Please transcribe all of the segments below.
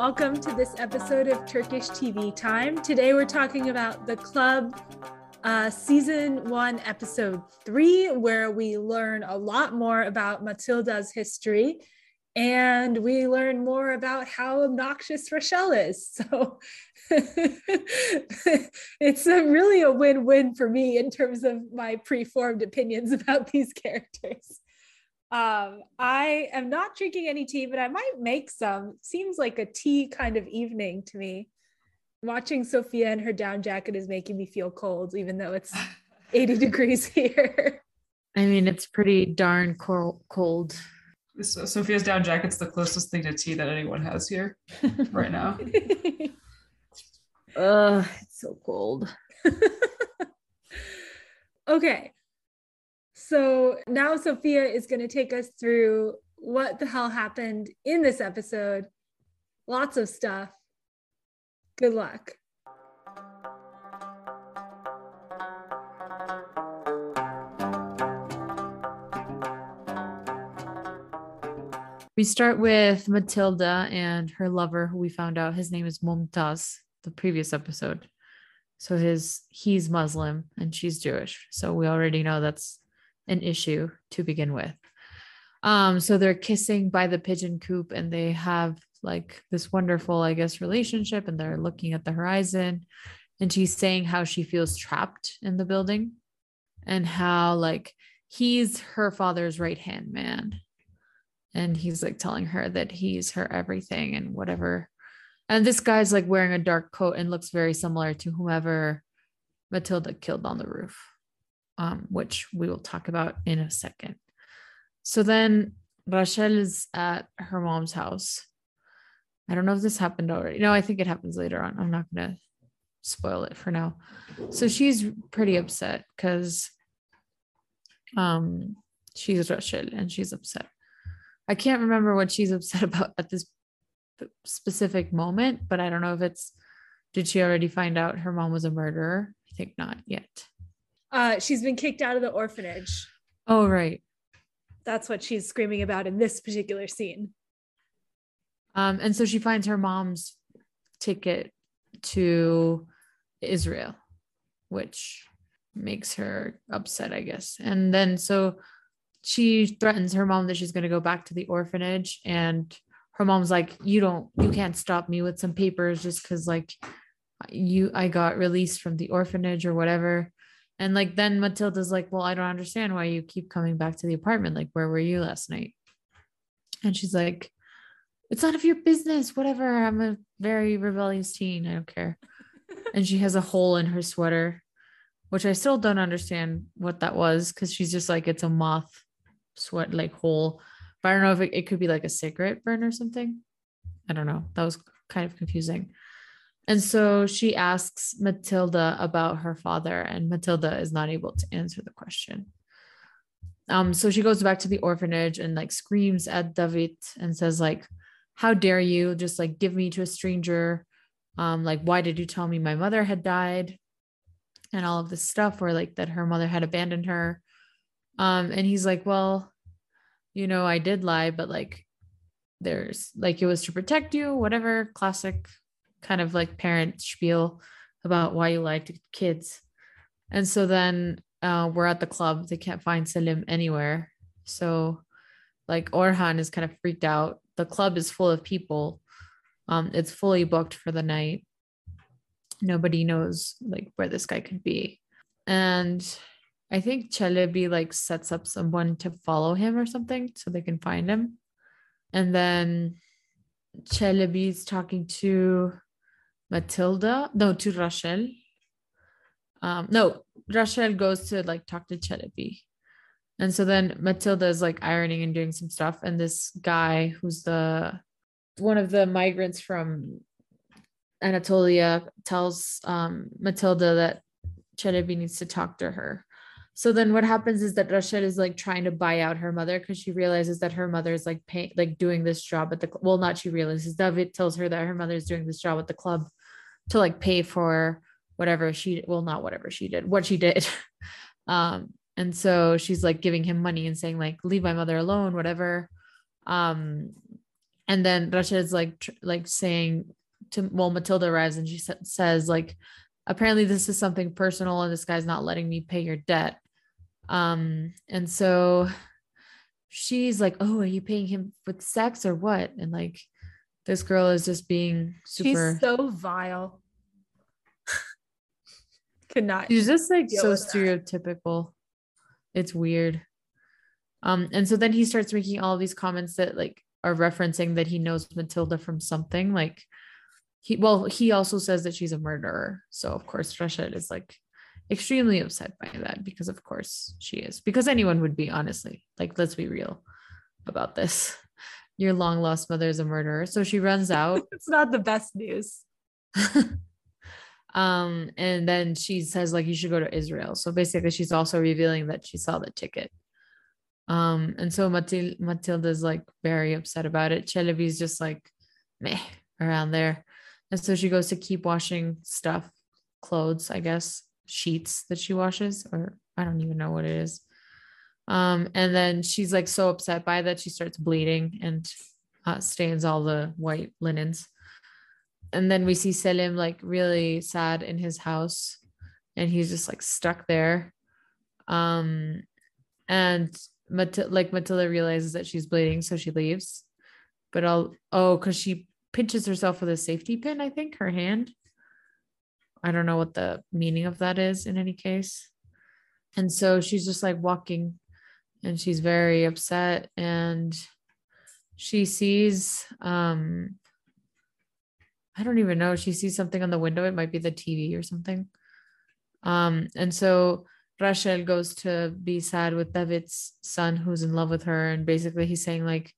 welcome to this episode of Turkish TV Time. Today we're talking about The Club uh, season one, episode three, where we learn a lot more about Matilda's history and we learn more about how obnoxious Rochelle is. So it's a, really a win win for me in terms of my preformed opinions about these characters. Um, I am not drinking any tea, but I might make some. Seems like a tea kind of evening to me. Watching Sophia in her down jacket is making me feel cold, even though it's 80 degrees here. I mean, it's pretty darn cold. So Sophia's down jacket's the closest thing to tea that anyone has here right now. Ugh, it's so cold. okay, so now Sophia is going to take us through what the hell happened in this episode. Lots of stuff. Good luck. We start with Matilda and her lover, who we found out his name is Mumtaz, the previous episode. So his he's Muslim and she's Jewish. So we already know that's an issue to begin with. Um, so they're kissing by the pigeon coop and they have like this wonderful, I guess, relationship and they're looking at the horizon. And she's saying how she feels trapped in the building and how like he's her father's right hand man. And he's like telling her that he's her everything and whatever. And this guy's like wearing a dark coat and looks very similar to whomever Matilda killed on the roof um, which we will talk about in a second. So then Rachel is at her mom's house. I don't know if this happened already. No, I think it happens later on. I'm not going to spoil it for now. So she's pretty upset because um, she's Rachel and she's upset. I can't remember what she's upset about at this specific moment, but I don't know if it's did she already find out her mom was a murderer? I think not yet. Uh, she's been kicked out of the orphanage. Oh, right. That's what she's screaming about in this particular scene. Um, and so she finds her mom's ticket to Israel, which makes her upset, I guess. And then so she threatens her mom that she's going to go back to the orphanage and her mom's like you don't you can't stop me with some papers just cuz like you I got released from the orphanage or whatever and like then Matilda's like, Well, I don't understand why you keep coming back to the apartment. Like, where were you last night? And she's like, It's none of your business. Whatever. I'm a very rebellious teen. I don't care. and she has a hole in her sweater, which I still don't understand what that was because she's just like, It's a moth sweat like hole. But I don't know if it, it could be like a cigarette burn or something. I don't know. That was kind of confusing. And so she asks Matilda about her father, and Matilda is not able to answer the question. Um, so she goes back to the orphanage and like screams at David and says, like, how dare you just like give me to a stranger? Um, like, why did you tell me my mother had died? And all of this stuff, or like that her mother had abandoned her. Um, and he's like, Well, you know, I did lie, but like there's like it was to protect you, whatever, classic kind of like parent spiel about why you lied to kids. And so then uh, we're at the club. They can't find Selim anywhere. So like Orhan is kind of freaked out. The club is full of people. Um, it's fully booked for the night. Nobody knows like where this guy could be. And I think Chelebi like sets up someone to follow him or something so they can find him. And then Chelebi's talking to Matilda, no, to Rachel. Um, no, Rachel goes to like talk to Chelebi. And so then Matilda is like ironing and doing some stuff. And this guy who's the one of the migrants from Anatolia tells um, Matilda that Chelebi needs to talk to her. So then what happens is that Rachel is like trying to buy out her mother because she realizes that her mother is like paying, like doing this job at the well, not she realizes David tells her that her mother is doing this job at the club to like pay for whatever she well not whatever she did what she did. Um and so she's like giving him money and saying like leave my mother alone whatever. Um and then Rachel is like tr- like saying to well Matilda arrives and she sa- says like apparently this is something personal and this guy's not letting me pay your debt. Um and so she's like oh are you paying him with sex or what? And like this girl is just being super She's so vile. Could not. She's just like so with that. stereotypical. It's weird. Um, and so then he starts making all these comments that like are referencing that he knows Matilda from something. Like he well, he also says that she's a murderer. So of course Rashid is like extremely upset by that because of course she is. Because anyone would be honestly. Like, let's be real about this. Your long lost mother is a murderer. So she runs out. It's not the best news. um and then she says like you should go to israel. So basically she's also revealing that she saw the ticket. Um and so Matil- matilda's like very upset about it. Chelebi's just like meh around there. And so she goes to keep washing stuff clothes i guess sheets that she washes or i don't even know what it is. Um and then she's like so upset by that she starts bleeding and uh, stains all the white linens and then we see Selim like really sad in his house and he's just like stuck there. Um and Mat- like Matilda realizes that she's bleeding so she leaves. But I'll oh cuz she pinches herself with a safety pin I think her hand. I don't know what the meaning of that is in any case. And so she's just like walking and she's very upset and she sees um I don't even know. She sees something on the window. It might be the TV or something. Um, and so Rachel goes to be sad with David's son who's in love with her. And basically he's saying, like,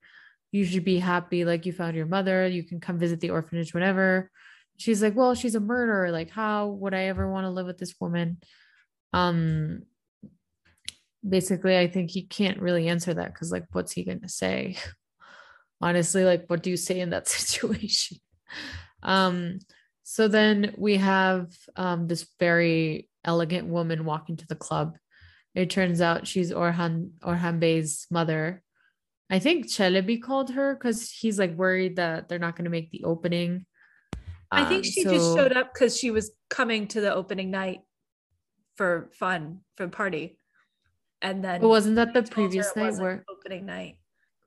you should be happy, like you found your mother. You can come visit the orphanage whenever. She's like, Well, she's a murderer. Like, how would I ever want to live with this woman? Um basically, I think he can't really answer that because like what's he gonna say? Honestly, like what do you say in that situation? Um, so then we have um, this very elegant woman walking to the club. It turns out she's Orhan Orhan Bey's mother. I think Chelebi called her because he's like worried that they're not going to make the opening. I Um, think she just so- showed up because she was coming to the opening night for fun, for party. And then But wasn't that the previous night where? opening night.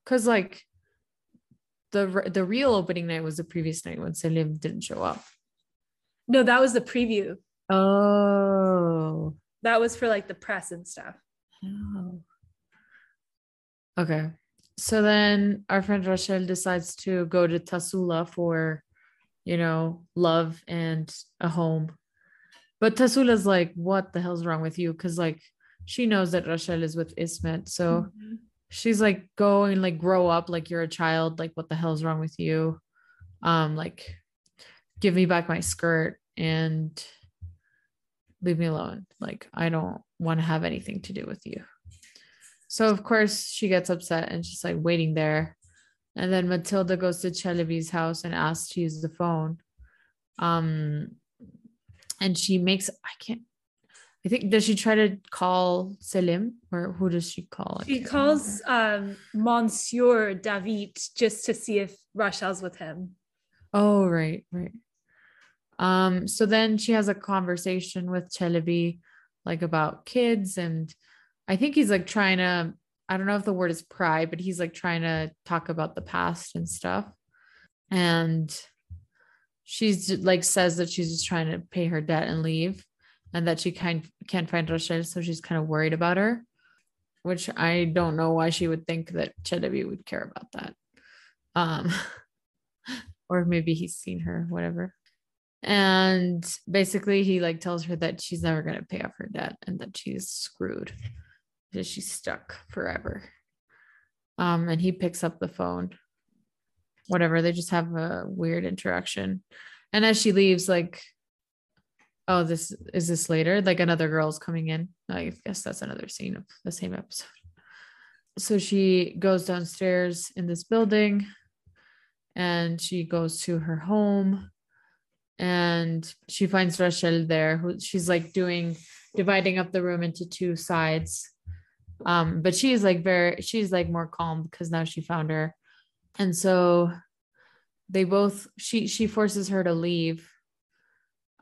Because like the the real opening night was the previous night when Selim didn't show up. No, that was the preview. Oh. That was for like the press and stuff. Oh. Okay. So then our friend Rachel decides to go to Tasula for, you know, love and a home. But Tasula's like, what the hell's wrong with you? Because like she knows that Rachel is with Ismet. So Mhm. She's like, go and like grow up like you're a child. Like, what the hell's wrong with you? Um, like, give me back my skirt and leave me alone. Like, I don't want to have anything to do with you. So of course she gets upset and she's like waiting there. And then Matilda goes to Chelebi's house and asks to use the phone. Um and she makes I can't I think does she try to call Selim or who does she call? She calls um, Monsieur David just to see if Rachel's with him. Oh right, right. Um so then she has a conversation with Chelebi like about kids and I think he's like trying to I don't know if the word is pride, but he's like trying to talk about the past and stuff. And she's like says that she's just trying to pay her debt and leave and that she kind can't find Rochelle, so she's kind of worried about her, which I don't know why she would think that Chelebi would care about that. Um or maybe he's seen her, whatever. And basically he like tells her that she's never going to pay off her debt and that she's screwed. That she's stuck forever. Um and he picks up the phone. Whatever, they just have a weird interaction. And as she leaves like oh this is this later like another girl's coming in. I guess that's another scene of the same episode. So she goes downstairs in this building and she goes to her home and she finds Rachel there who she's like doing dividing up the room into two sides um but she's like very she's like more calm because now she found her and so they both she she forces her to leave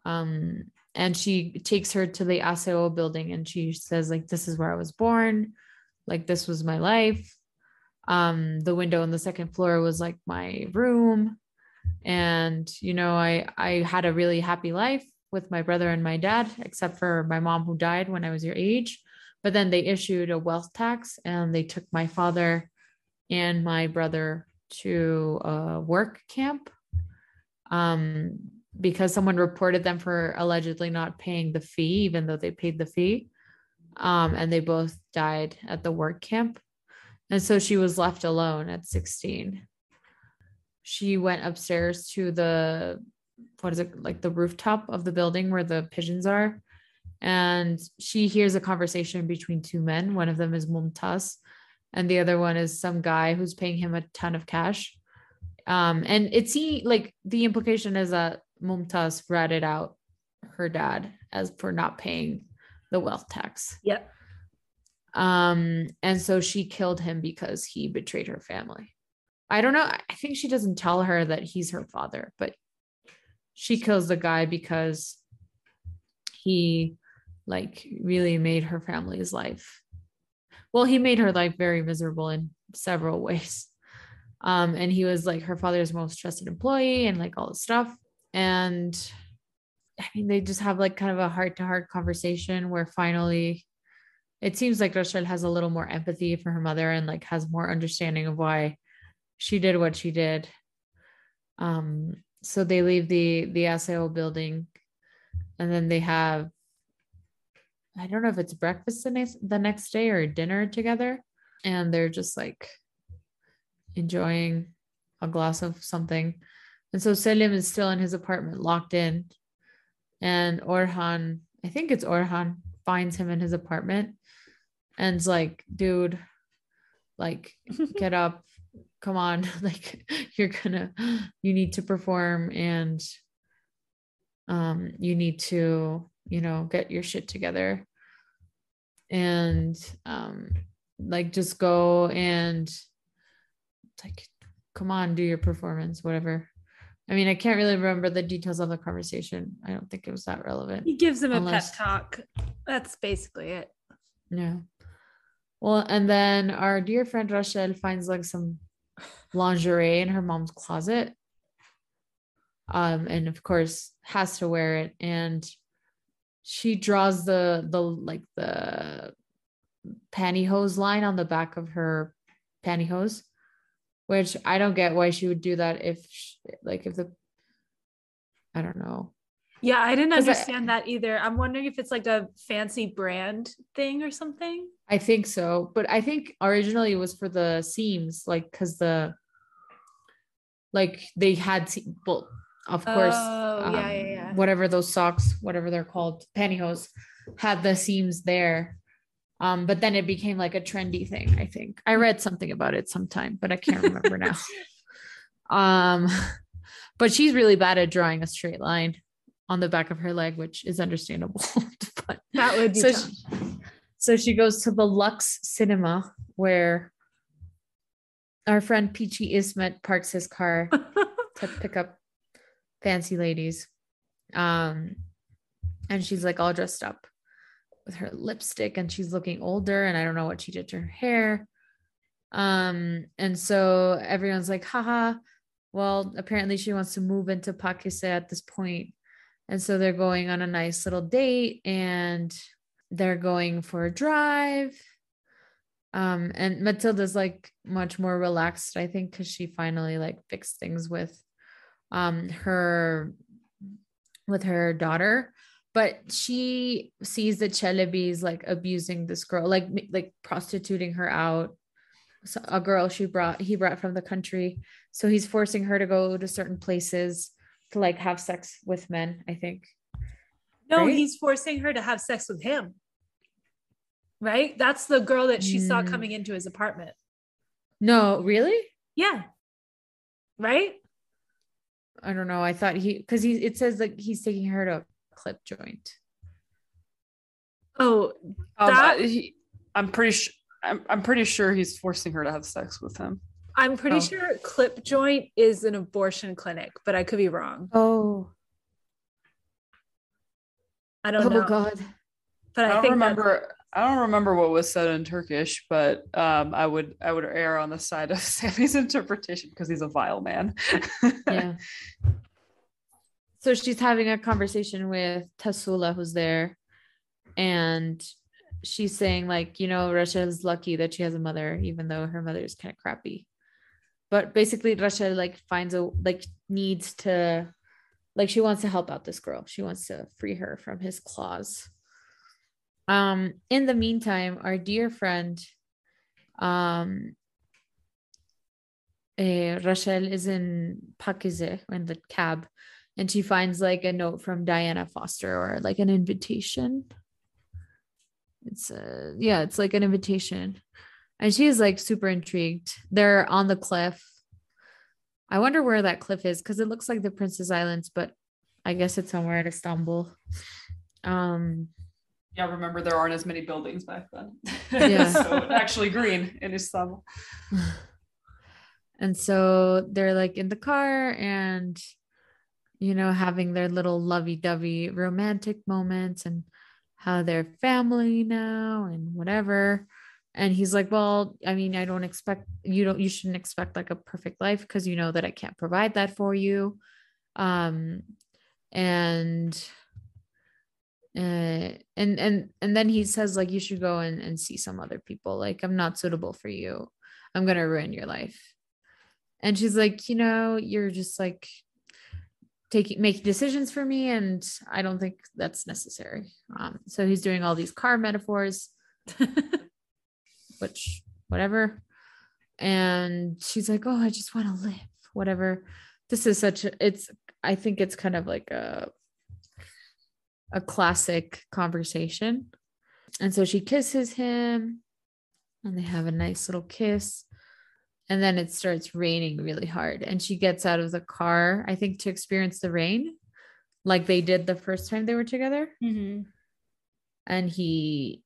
um and she takes her to the ASEO building and she says like this is where I was born. Like this was my life. Um the window on the second floor was like my room. And you know I I had a really happy life with my brother and my dad except for my mom who died when I was your age. But then they issued a wealth tax and they took my father and my brother to a work camp. Um, because someone reported them for allegedly not paying the fee, even though they paid the fee. Um, and they both died at the work camp. And so she was left alone at 16. She went upstairs to the, what is it, like the rooftop of the building where the pigeons are. And she hears a conversation between two men. One of them is Mumtaz, and the other one is some guy who's paying him a ton of cash. Um, and it's he like the implication is that Mumtaz ratted out her dad as for not paying the wealth tax. Yep. Um, and so she killed him because he betrayed her family. I don't know. I think she doesn't tell her that he's her father, but she kills the guy because he like really made her family's life well, he made her life very miserable in several ways. Um, and he was like her father's most trusted employee and like all this stuff. And I mean, they just have like kind of a heart to heart conversation where finally it seems like Rochelle has a little more empathy for her mother and like has more understanding of why she did what she did. Um, so they leave the the ASEO building and then they have I don't know if it's breakfast the next the next day or dinner together, and they're just like enjoying a glass of something. And so Selim is still in his apartment, locked in, and Orhan, I think it's Orhan, finds him in his apartment, and's like, "Dude, like, get up, come on, like, you're gonna, you need to perform, and um, you need to." you know, get your shit together and um like just go and like come on, do your performance, whatever. I mean, I can't really remember the details of the conversation. I don't think it was that relevant. He gives him unless... a pep talk. That's basically it. Yeah. Well, and then our dear friend Rochelle finds like some lingerie in her mom's closet. Um, and of course has to wear it. And she draws the the like the pantyhose line on the back of her pantyhose which i don't get why she would do that if she, like if the i don't know. Yeah i didn't understand I, that either. I'm wondering if it's like a fancy brand thing or something. I think so but i think originally it was for the seams like because the like they had well of course oh, um, yeah, yeah, yeah. whatever those socks whatever they're called pantyhose had the seams there um, but then it became like a trendy thing i think. I read something about it sometime but i can't remember now. Um but she's really bad at drawing a straight line on the back of her leg which is understandable. But that would be so she, so she goes to the lux cinema where our friend peachy ismet parks his car to pick up fancy ladies. Um, and she's like all dressed up with her lipstick and she's looking older and I don't know what she did to her hair. Um, and so everyone's like, haha, well, apparently she wants to move into Pakistan at this point. And so they're going on a nice little date and they're going for a drive. Um, and Matilda's like much more relaxed, I think, because she finally like fixed things with um her with her daughter but she sees that Chelebi's like abusing this girl like like prostituting her out. So a girl she brought he brought from the country. So he's forcing her to go to certain places to like have sex with men i think. No right? he's forcing her to have sex with him. Right? That's the girl that she mm. saw coming into his apartment. No really? Yeah. Right? I don't know. I thought he because he it says like he's taking her to clip joint. Oh, um, that... he, I'm pretty sure. I'm, I'm pretty sure he's forcing her to have sex with him. I'm pretty Oh. sure Clip Joint is an abortion clinic, but I could be wrong. Oh, I don't oh know. God. But I I, don't think that- remember. I don't remember what was said in Turkish, but um, I would I would err on the side of Sammy's interpretation because he's a vile man. Yeah. so she's having a conversation with Tasula, who's there, and she's saying, like, you know, Rachel's lucky that she has a mother, even though her mother is kind of crappy. But basically, Rachel like finds a like needs to like she wants to help out this girl. She wants to free her from his claws. Um, in the meantime, our dear friend, um, uh, Rachel is in Pakize in the cab, and she finds like a note from Diana Foster or like an invitation. It's a yeah, it's like an invitation, and she's like super intrigued. They're on the cliff. I wonder where that cliff is because it looks like the Princess Islands, but I guess it's somewhere in Istanbul. Um, yeah, remember there aren't as many buildings back then. Yeah. so actually green in Istanbul. and so they're like in the car and you know having their little lovey-dovey romantic moments and how they're family now and whatever. And he's like well i mean i don't expect you don't you shouldn't expect like a perfect life because you know that i can't provide that for you. Um and uh, and and and then he says like you should go and, and see some other people. Like i'm not suitable for you. I'm gonna ruin your life. And she's like you know you're just like taking making decisions for me and i don't think that's necessary. Um so he's doing all these car metaphors which whatever. And she's like oh i just want to live whatever. This is such a it's i think it's kind of like a a classic conversation. And so she kisses him and they have a nice little kiss and then it starts raining really hard and she gets out of the car i think to experience the rain like they did the first time they were together Mhm. and he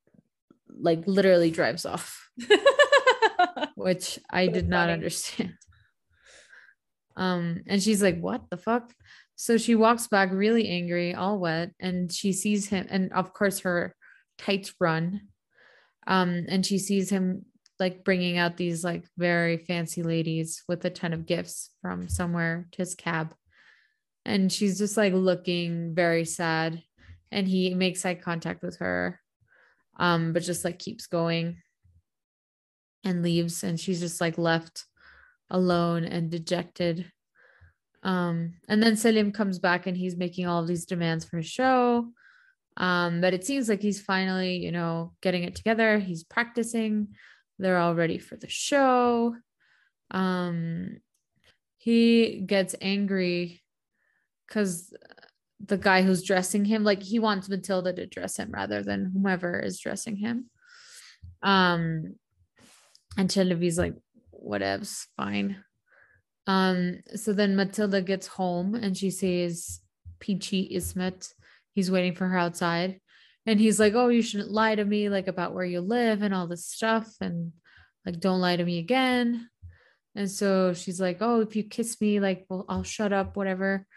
like literally drives off which i did not funny. understand um and she's like what the fuck so she walks back really angry all wet and she sees him and of course her tights run um and she sees him like bringing out these like very fancy ladies with a ton of gifts from somewhere to his cab. And she's just like looking very sad and he makes eye contact with her um but just like keeps going and leaves and she's just like left alone and dejected. Um and then Selim comes back and he's making all these demands for his show. Um but it seems like he's finally you know getting it together. He's practicing they're all ready for the show. Um he gets angry because the guy who's dressing him like he wants matilda to dress him rather than whomever is dressing him. Um and Chelebi's like whatevs fine. Um so then matilda gets home and she sees peachy ismet. He's waiting for her outside and he's like oh you shouldn't lie to me like about where you live and all this stuff and like don't lie to me again. And so she's like oh if you kiss me like well i'll shut up whatever.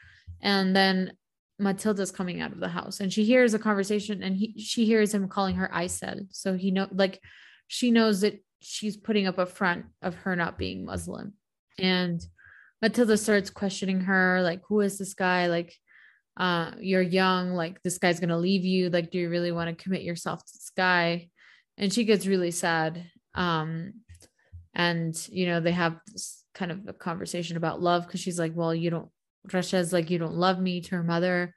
And then matilda's coming out of the house and she hears a conversation and he she hears him calling her Aysel. so he know like she knows that she's putting up a front of her not being muslim. And matilda starts questioning her like who is this guy? Like uh you're young like this guy's gonna leave you like do you really want to commit yourself to this guy? And she gets really sad um and you know they have this kind of a conversation about love because she's like well you don't Rasha's like you don't love me to her mother.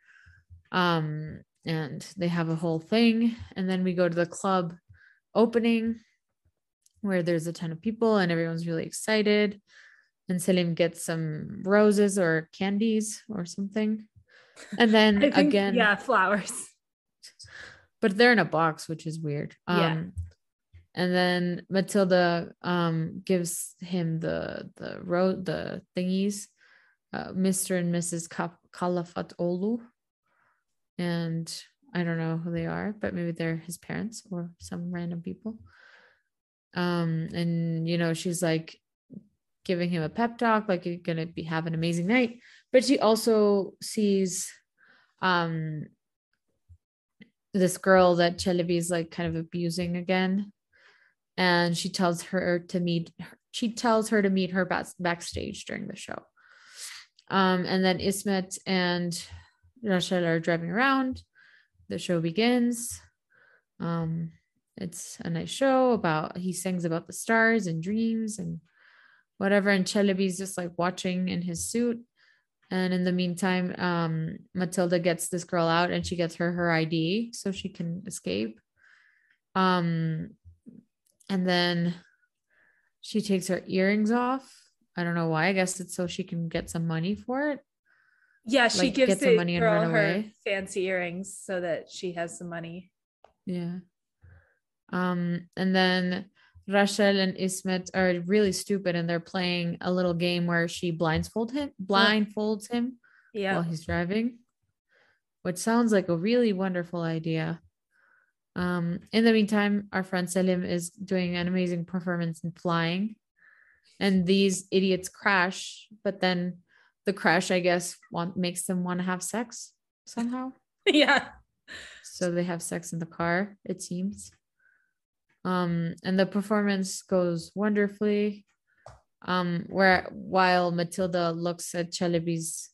Um and they have a whole thing and then we go to the club opening where there's a ton of people and everyone's really excited and Selim gets some roses or candies or something and then think, again yeah, flowers. but they're in a box which is weird um Yeah. and then matilda um gives him the the road the thingies uh, mr and mrs Ka- kalafat olu and i don't know who they are but maybe they're his parents or some random people um and you know she's like giving him a pep talk, like you're gonna be have an amazing night. But she also sees um this girl that Chelebi is like kind of abusing again. And she tells her to meet she tells her to meet her back, backstage during the show. Um, and then Ismet and Rachel are driving around. The show begins. Um, it's a nice show about he sings about the stars and dreams and whatever. And Chelebi's just like watching in his suit. And in the meantime, um, Matilda gets this girl out and she gets her her ID so she can escape. Um, and then she takes her earrings off. I don't know why. I guess it's so she can get some money for it. Yeah, she Like, gives the money girl her fancy earrings so that she has some money. Yeah. Um, and then Rachel and Ismet are really stupid and they're playing a little game where she blindfold him, blindfolds him Yeah. while he's driving, which sounds like a really wonderful idea. Um, in the meantime, our friend Selim is doing an amazing performance in flying, and these idiots crash, but then the crash, I guess, want makes them want to have sex somehow. yeah. So they have sex in the car, it seems. Um, and the performance goes wonderfully. Um, where while Matilda looks at Chelebi's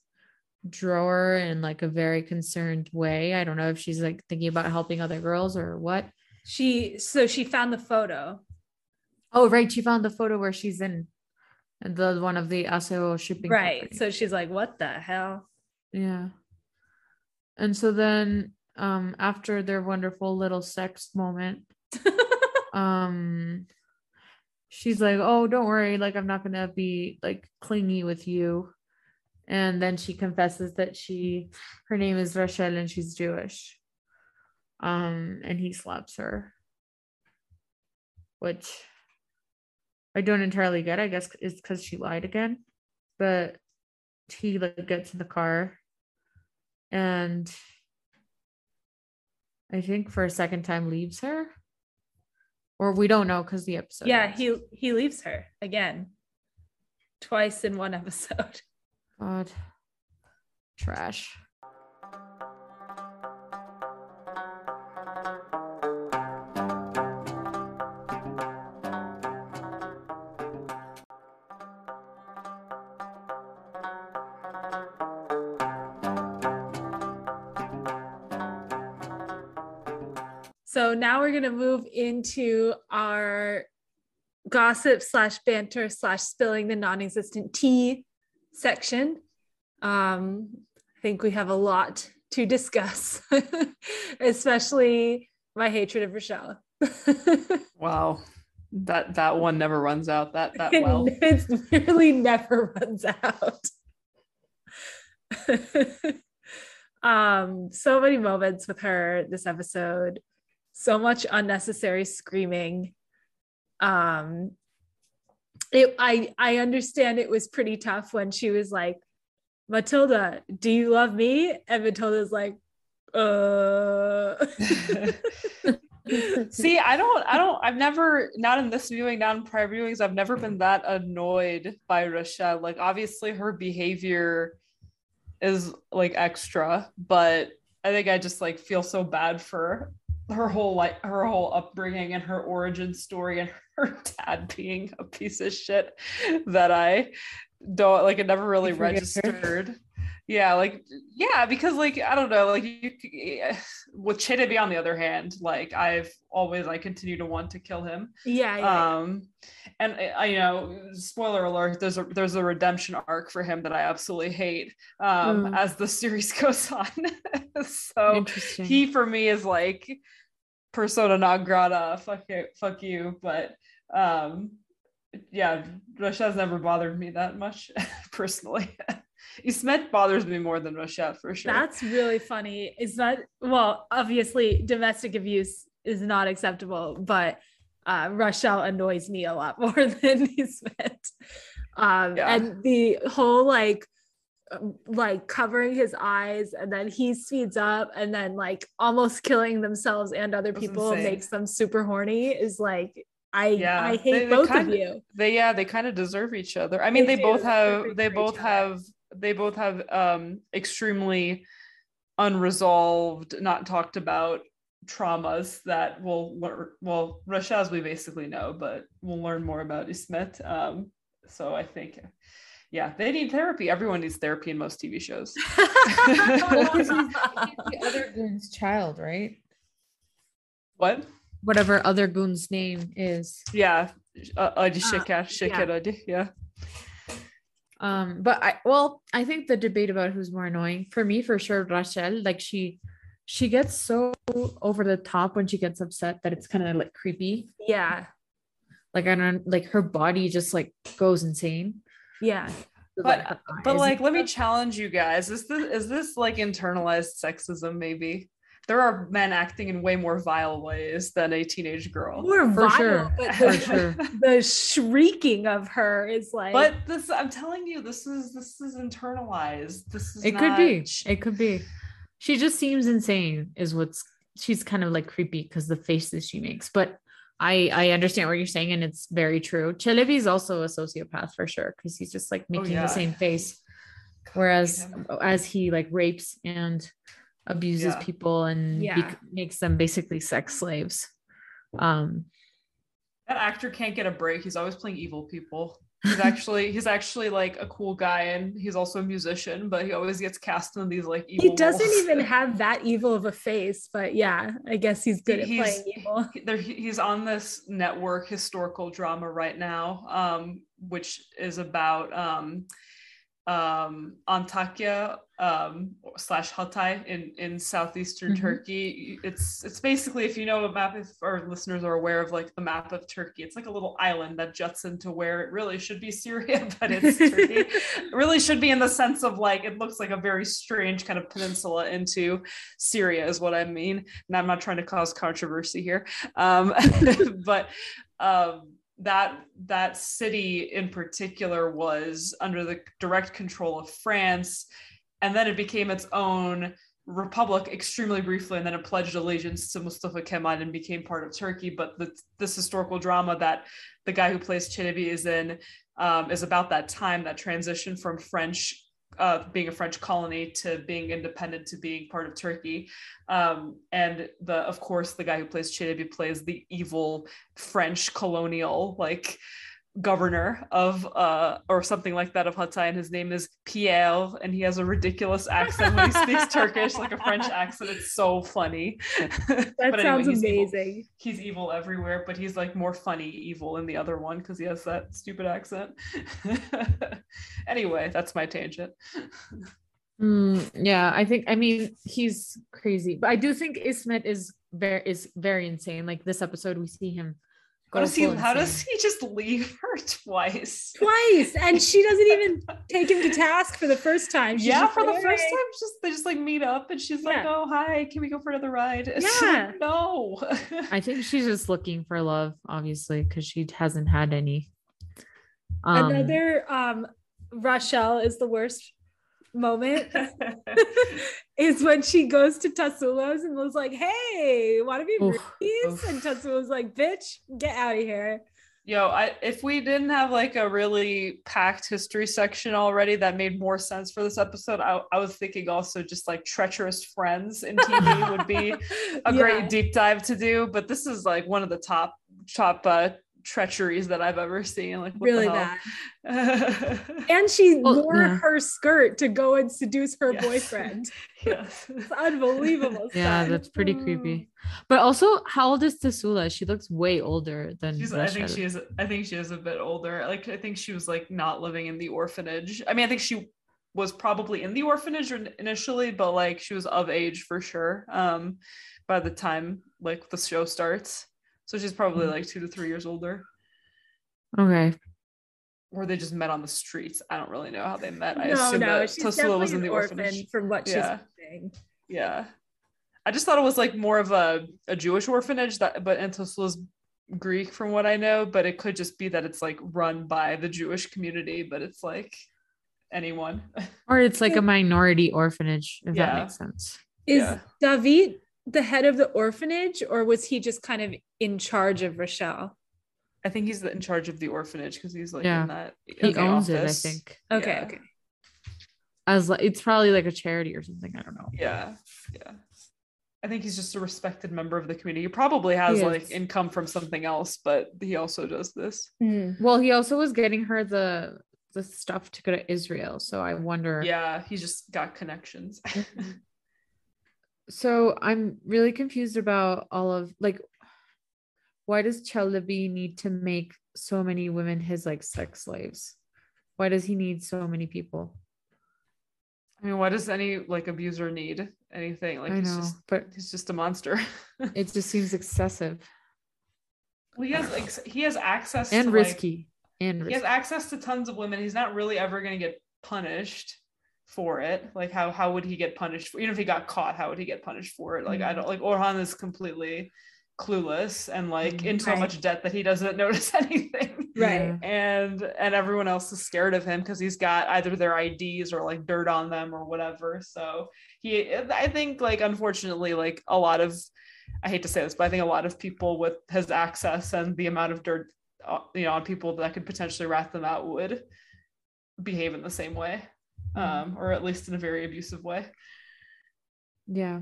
drawer in like a very concerned way. I don't know if she's like thinking about helping other girls or what. She so she found the photo. Oh, right. She found the photo where she's in the one of the Aseo shipping. Right. company. So she's like, what the hell? Yeah. And so then um after their wonderful little sex moment, um she's like, "Oh, don't worry, like I'm not to be like clingy with you." And then she confesses that she her name is Rachel and she's Jewish. Um and he slaps her. Which I don't entirely get. I guess it's cuz she lied again. But he like gets in the car and I think for a second time leaves her. Or we don't know because the episode. yeah, ends. he he leaves her again. Twice in one episode. God. Trash. Now we're gonna move into our gossip slash banter slash spilling the non-existent tea section. Um, I think we have a lot to discuss, especially my hatred of Rochelle. Wow. That that one never runs out that that well. it literally never runs out. um, so many moments with her this episode, so much unnecessary screaming. Um, it I I understand it was pretty tough when she was like, Matilda, do you love me? And Matilda's like, uh See, I don't, I don't, I've never, not in this viewing, not in prior viewings, I've never been that annoyed by Rochelle. Like, obviously, her behavior is like extra, but I think I just like feel so bad for her whole like her whole upbringing and her origin story and her dad being a piece of shit that I don't like. It never really You forgive her? registered. Yeah, like yeah, because like I don't know, like you with Chelebi on the other hand, like I've always I continue to want to kill him. yeah, yeah. Um and I you know, spoiler alert, there's a there's a redemption arc for him that I absolutely hate um Mm. as the series goes on. so he for me is like persona non grata, fuck it, fuck you. But um yeah, Rochelle's never bothered me that much personally. Ismet bothers me more than Rochelle for sure. That's really funny. Is that well, obviously domestic abuse is not acceptable, but uh Rochelle annoys me a lot more than Ismet. Um Yeah. and the whole like like covering his eyes and then he speeds up and then like almost killing themselves and other people makes them super horny is like I Yeah, I hate they both kinda- of you. They yeah, they kind of deserve each other. I mean, They they, both have they both have they both have um extremely unresolved, not talked about traumas that we'll learn. Well, Rashaz we basically know, but we'll learn more about Ismet. Um, so I think, yeah, they need therapy. Everyone needs therapy in most TV shows. the other goon's child, right? What? Whatever other goon's name is. Yeah, uh, Adi Uh, Sheker, Sheker Adi, yeah. Um, but I well, I think the debate about who's more annoying for me for sure, Rachel. Like she she gets so over the top when she gets upset that it's kind of like creepy. yeah, Like I don't like her body just like goes insane. Yeah. But uh, but like, let me challenge you guys. Is this is this like internalized sexism? Maybe there are men acting in way more vile ways than a teenage girl. More For vile, sure. but for the, sure. the shrieking of her is like But this, I'm telling you, this is this is internalized. This is It could be. not- It could be. She just seems insane, is what's she's kind of like creepy because the faces she makes. But I I understand what you're saying, and it's very true. Chelebi is also a sociopath for sure because he's just like making yeah. the same face. Whereas him. as he like rapes and abuses Yeah. people and Yeah. bec- makes them basically sex slaves. Um that actor can't get a break. He's always playing evil people. He's actually he's actually like a cool guy, and he's also a musician. But he always gets cast in these like evil. he doesn't roles. even have that evil of a face, but yeah, I guess he's good at He's- playing evil. There, he's on this network historical drama right now, um, which is about um, um, Antakya um, slash Hatay in in southeastern Mhm. Turkey. It's it's basically if you know a map, if our listeners are aware of like the map of Turkey, it's like a little island that juts into where it really should be Syria, but it's Turkey. It really should be in the sense of like it looks like a very strange kind of peninsula into Syria is what I mean. And I'm not trying to cause controversy here, um, but um, that that city in particular was under the direct control of France, and then it became its own republic extremely briefly, and then it pledged allegiance to Mustafa Kemal and became part of Turkey. But the, this historical drama that the guy who plays Çelebi is in um, is about that time, that transition from French uh, being a French colony to being independent to being part of Turkey. Um, and the of course the guy who plays Çelebi plays the evil French colonial like governor of uh or something like that of Hatay and his name is Pierre and he has a ridiculous accent when he speaks Turkish like a French accent it's so funny That anyway, sounds he's evil amazing. he's evil everywhere, but he's like more funny evil in the other one because he has that stupid accent. anyway, that's my tangent. Mm, yeah, I think I mean he's crazy, but I do think Ismet is very is very insane. Like this episode, we see him. How go does he? How does he just leave her twice? Twice, and she doesn't even take him to task for the first time. She's yeah, for the first "Hey." time, just they just like meet up, and she's like, "Oh, hi, can we go for another ride?" It's Yeah. like, no. I think she's just looking for love, obviously, because she hasn't had any. Um, Another um Rachel is the worst moment is when she goes to Tasula's and was like, Hey, want to be Oof. And Tatsulo like, Bitch, get out of here. Yo, I if we didn't have like a really packed history section already that made more sense for this episode, I, I was thinking also just like treacherous friends in TV would be a Yeah. great deep dive to do. But this is like one of the top top uh, treacheries that I've ever seen. Like really bad. bad. And she Well, wore yeah. her skirt to go and seduce her Yes. boyfriend. yes. It's unbelievable. yeah, stuff. that's pretty creepy. But also, how old is Tasula? She looks way older than. She's, I think she is. I think she is a bit older. Like I think she was like not living in the orphanage. I mean, I think she was probably in the orphanage initially, but like she was of age for sure. Um, by the time like the show starts, so she's probably Mhm. like two to three years older. Okay. Or they just met on the streets. I don't really know how they met. I no, assume no, that she's Tasula definitely was in an the orphan orphanage. from what Yeah. she's saying. Yeah. I just thought it was like more of a, a Jewish orphanage that but and Tasula's Greek from what I know, but it could just be that it's like run by the Jewish community, but it's like anyone. Or it's like a minority orphanage, if that makes sense. Is Yeah. David the head of the orphanage, or was he just kind of in charge of Rochelle? I think he's in charge of the orphanage because he's like Yeah. in that. He in the owns office. it, I think. Okay, Yeah. okay. As like it's probably like a charity or something. I don't know. Yeah, yeah. I think he's just a respected member of the community. He probably has He like income from something else, but he also does this. Mhm. Well, he also was getting her the the stuff to go to Israel. So I wonder. Yeah, he just got connections. So I'm really confused about all of like why does Chelebi need to make so many women his like sex slaves? Why does he need so many people? I mean, what does any like abuser need? Anything like I he's know, just but he's just a monster. it just seems excessive well, he has like he has access and to, like- risky. and he has access to tons of women. He's not really ever going to get punished for it. Like how how would he get punished? For, even if he got caught, how would he get punished for it? Like I Mhm. don't like Orhan is completely clueless and like Mhm. in so Right. much debt that he doesn't notice anything. Right. And and everyone else is scared of him because he's got either their IDs or like dirt on them or whatever. So he I think like unfortunately like a lot of I hate to say this, but I think a lot of people with his access and the amount of dirt, uh, you know, on people that could potentially rat them out would behave in the same way, um, or at least in a very abusive way. Yeah.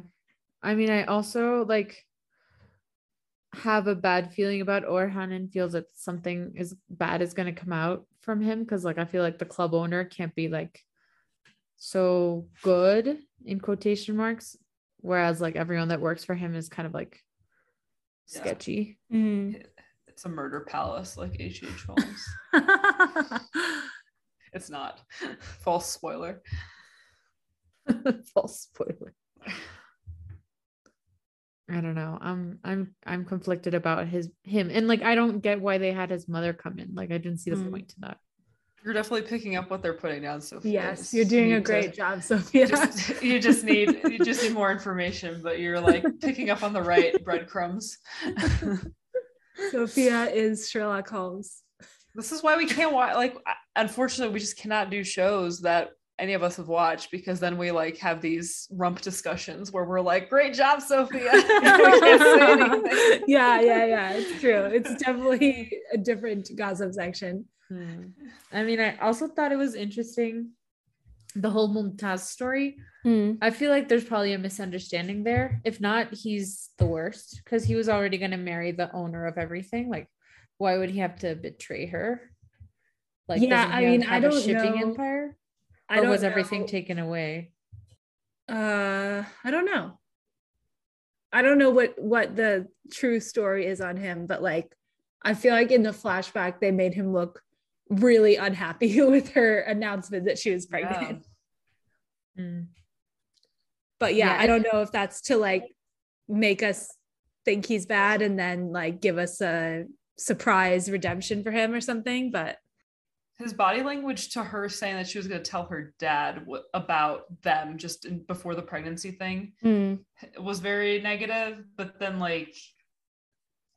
I mean, I also like have a bad feeling about Orhan and feels that something is bad is going to come out from him because like I feel like the club owner can't be like so good in quotation marks whereas like everyone that works for him is kind of like Yeah. sketchy. Mhm. It's a murder palace like H. H. Holmes. It's not. False spoiler. False spoiler. I don't know. I'm I'm I'm conflicted about his him and like I don't get why they had his mother come in. Like I didn't see the Mm. point to that. You're definitely picking up what they're putting down, Sophia. yes, you're doing a need to- great job, Sophia. just you just need you just need more information but you're like picking up on the right breadcrumbs Sophia is Sherlock Holmes. This is why we can't watch like unfortunately we just cannot do shows that any of us have watched because then we like have these rump discussions where we're like great job sophia we can't say anything. yeah, yeah, yeah. It's true. It's definitely a different gossip section. Hmm. I mean, I also thought it was interesting the whole Mumtaz story. I feel like there's probably a misunderstanding there. If not, he's the worst because he was already going to marry the owner of everything. Like, why would he have to betray her? Like, Yeah, I mean, I a don't shipping know. empire, I or don't was everything taken away? Uh, I don't know. I don't know what what the true story is on him, but like, I feel like in the flashback they made him look really unhappy with her announcement that she was pregnant. Yeah. Hmm. But yeah, Yeah, I don't know if that's to like make us think he's bad and then like give us a surprise redemption for him or something. But his body language to her saying that she was going to tell her dad w- about them just in, before the pregnancy thing hmm. was very negative but then like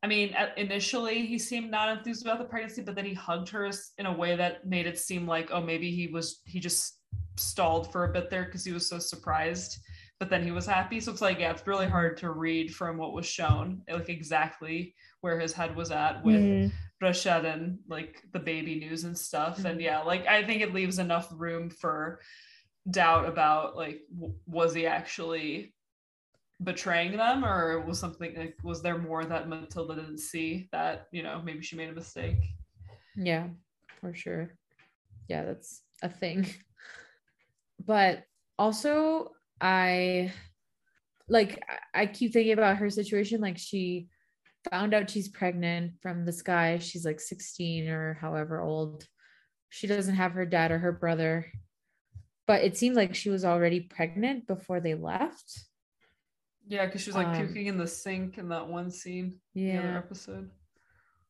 i mean at- initially he seemed not enthused about the pregnancy but then he hugged her in a way that made it seem like oh maybe he was he just stalled for a bit there because he was so surprised but then he was happy so it's like yeah it's really hard to read from what was shown like exactly where his head was at with Mm. Rashad and like the baby news and stuff. And Mhm. yeah, like I think it leaves enough room for doubt about like w- was he actually betraying them or was something like was there more that Matilda didn't see that you know maybe she made a mistake. Yeah, for sure. Yeah, that's a thing. But also, I like I keep thinking about her situation. Like she found out she's pregnant from this guy. She's like 16 or however old. She doesn't have her dad or her brother. But it seemed like she was already pregnant before they left. Yeah, because she was like Um, puking in the sink in that one scene, the other Yeah. episode.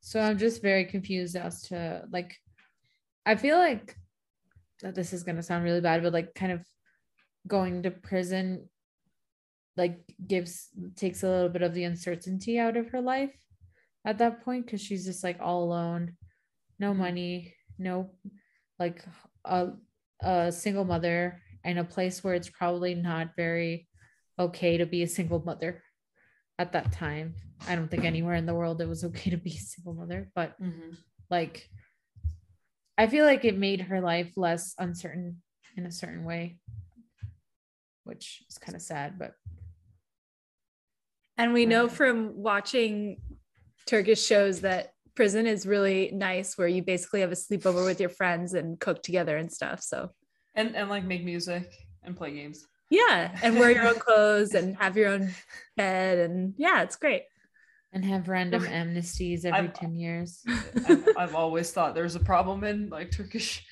So I'm just very confused as to like I feel like that this is gonna sound really bad, but like kind of going to prison like gives takes a little bit of the uncertainty out of her life at that point because she's just like all alone, no money, no like a a single mother in a place where it's probably not very okay to be a single mother at that time. I don't think anywhere in the world it was okay to be a single mother, but Mhm. like I feel like it made her life less uncertain in a certain way, which is kind of sad, but And we know from watching Turkish shows that prison is really nice where you basically have a sleepover with your friends and cook together and stuff. So And and like make music and play games. yeah, and wear your own clothes and have your own bed and yeah, it's great. and have random amnesties every I've- 10 years. I've, I've always thought there's a problem in like Turkish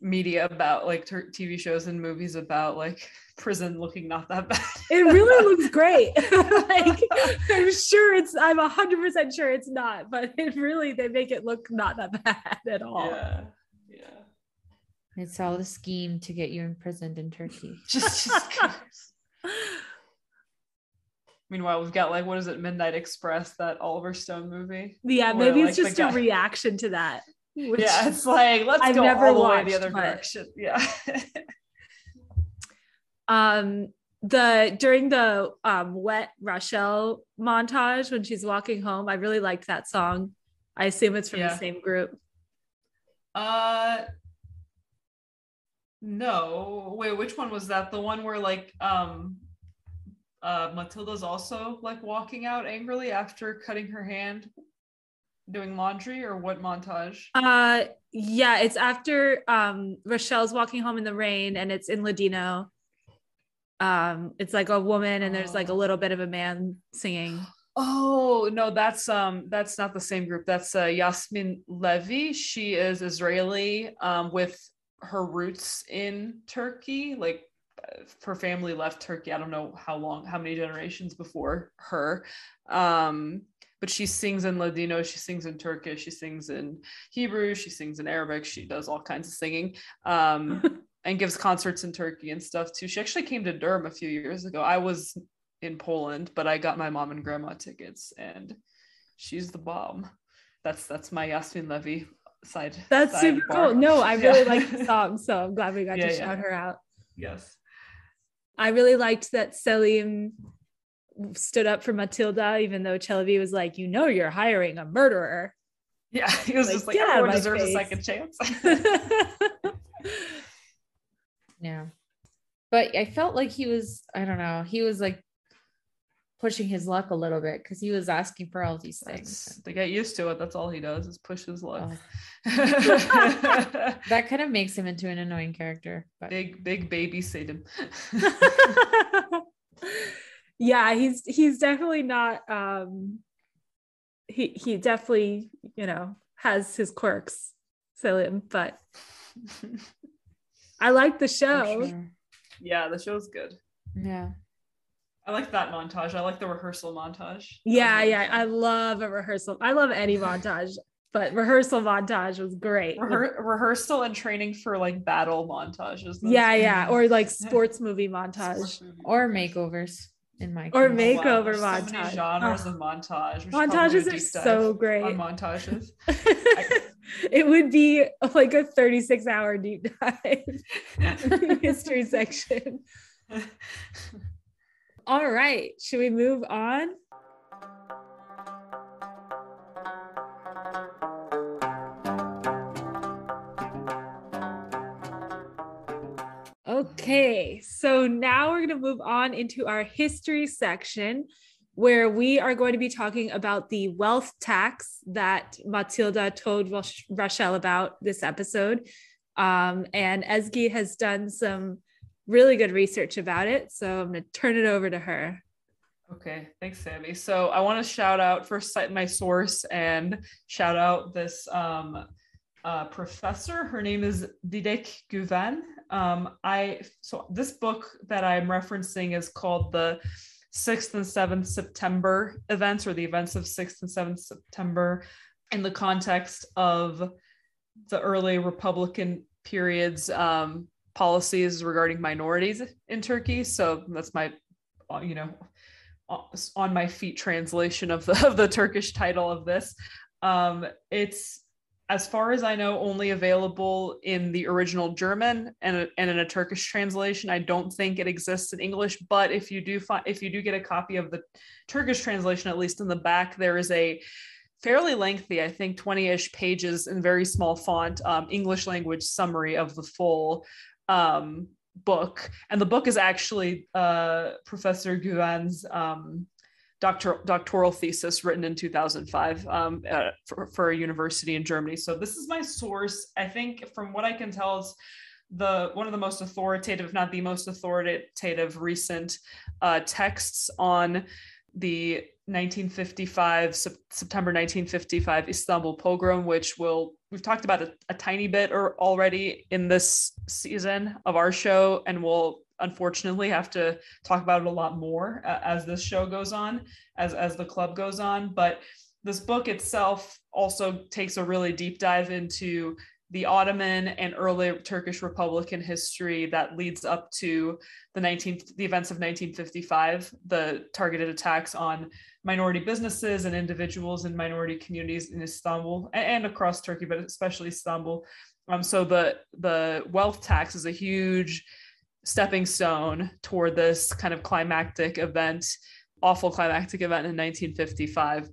media about like tur- TV shows and movies about like prison looking not that bad. It really looks great. like I'm sure it's I'm hundred percent sure it's not, but it really they make it look not that bad at all. Yeah. Yeah. It's all a scheme to get you imprisoned in Turkey. Just just Meanwhile, we've got like what is it, Midnight Express, that Oliver Stone movie. Yeah, Where, maybe like, it's the just a guy- reaction to that. Which, yeah, it's like let's I've go never all the way the other direction. Yeah. um the during the um wet Rochelle montage when she's walking home, I really liked that song. I assume it's from Yeah. the same group. uh no. Wait, which one was that? The one where like um uh Matilda's also like walking out angrily after cutting her hand doing laundry or what montage? Uh yeah, it's after um Rochelle's walking home in the rain and it's in Ladino. Um it's like a woman and there's like a little bit of a man singing. Oh no, that's um that's not the same group. That's uh, Yasmin Levy. She is Israeli um with her roots in Turkey. Like uh, her family left Turkey. I don't know how long, how many generations before her. Um, but she sings in Ladino. She sings in Turkish. She sings in Hebrew. She sings in Arabic. She does all kinds of singing. Um, and gives concerts in Turkey and stuff too. She actually came to Durham a few years ago. I was in Poland, but I got my mom and grandma tickets, and she's the bomb. That's that's my Yasmin Levy side. That's side super bar. cool. No, I really Yeah. like the song, so I'm glad we got Yeah, to yeah. shout her out. Yes. I really liked that Selim stood up for Matilda, even though Chelebi was like, you know, you're hiring a murderer. Yeah, he was Like, just like get out of everyone deserves face. a second chance. Yeah. But I felt like he was, I don't know, he was like pushing his luck a little bit because he was asking for all these That's, things. they get used to it. That's all he does is push his luck. Oh, that kind of makes him into an annoying character. But big big baby Satan. Yeah, he's he's definitely not um he he definitely, you know, has his quirks, Selim, but I like the show. sure. yeah, the show's good. Yeah. I like that montage. I like the rehearsal montage. Yeah, really yeah. I love a rehearsal. I love any montage, but rehearsal montage was great. Rehe- rehearsal and training for like battle montages. Those- yeah, yeah. Or like sports movie montage. Sports movie. Or makeovers in my Or case. make- Oh, wow, makeover there's So many montage. genres Oh. of montage. We should probably do Montages are so great. On montages. it would be like a 36 hour deep dive history section. All right. Should we move on? Okay, so now we're going to move on into our history section where we are going to be talking about the wealth tax that Matilda told Roch- Rochelle about this episode. Um, and Ezgi has done some really good research about it. So I'm going to turn it over to her. Okay, thanks, Sammy. So I want to shout out first cite my source and shout out this um, uh, professor. Her name is Dilek Güven. Um, I so this book that I'm referencing is called the sixth and seventh September events or the events of sixth and seventh September in the context of the early Republican periods um, policies regarding minorities in Turkey. So that's my, uh, you know, on my feet translation of the of the Turkish title of this. Um, it's as far as I know, only available in the original German and, and in a Turkish translation. I don't think it exists in English, but if you do find if you do get a copy of the Turkish translation, at least in the back, there is a fairly lengthy, I think 20-ish pages in very small font, um, English language summary of the full um, book. And the book is actually uh, Professor Güven's um, doctor, doctoral thesis written in 2005 um, uh, for, for a university in Germany. So this is my source. I think from what I can tell, it's the one of the most authoritative, if not the most authoritative, recent uh, texts on the 1955 September 1955 Istanbul pogrom, which will we've talked about a, a tiny bit or already in this season of our show, and we'll unfortunately have to talk about it a lot more uh, as this show goes on, as as the club goes on. But this book itself also takes a really deep dive into the Ottoman and early Turkish Republican history that leads up to the 19th the events of 1955, the targeted attacks on minority businesses and individuals in minority communities in Istanbul and, and across Turkey, but especially Istanbul. Um, so the the wealth tax is a huge stepping stone toward this kind of climactic event, awful climactic event in 1955.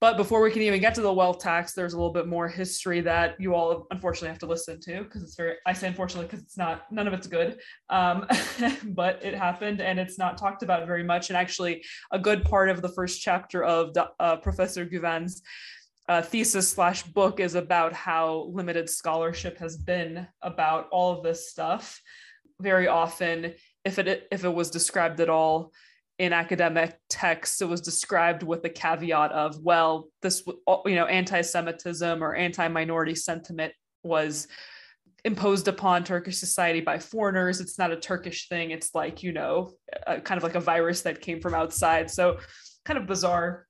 But before we can even get to the wealth tax, there's a little bit more history that you all unfortunately have to listen to because it's very, I say unfortunately because it's not, none of it's good. Um, but it happened and it's not talked about very much. And actually, a good part of the first chapter of uh, Professor Güven's uh, thesis slash book is about how limited scholarship has been about all of this stuff. Very often, if it if it was described at all, in academic texts, it was described with the caveat of, well, this, you know, anti Semitism or anti minority sentiment was imposed upon Turkish society by foreigners. It's not a Turkish thing. It's like, you know, a, kind of like a virus that came from outside. So, kind of bizarre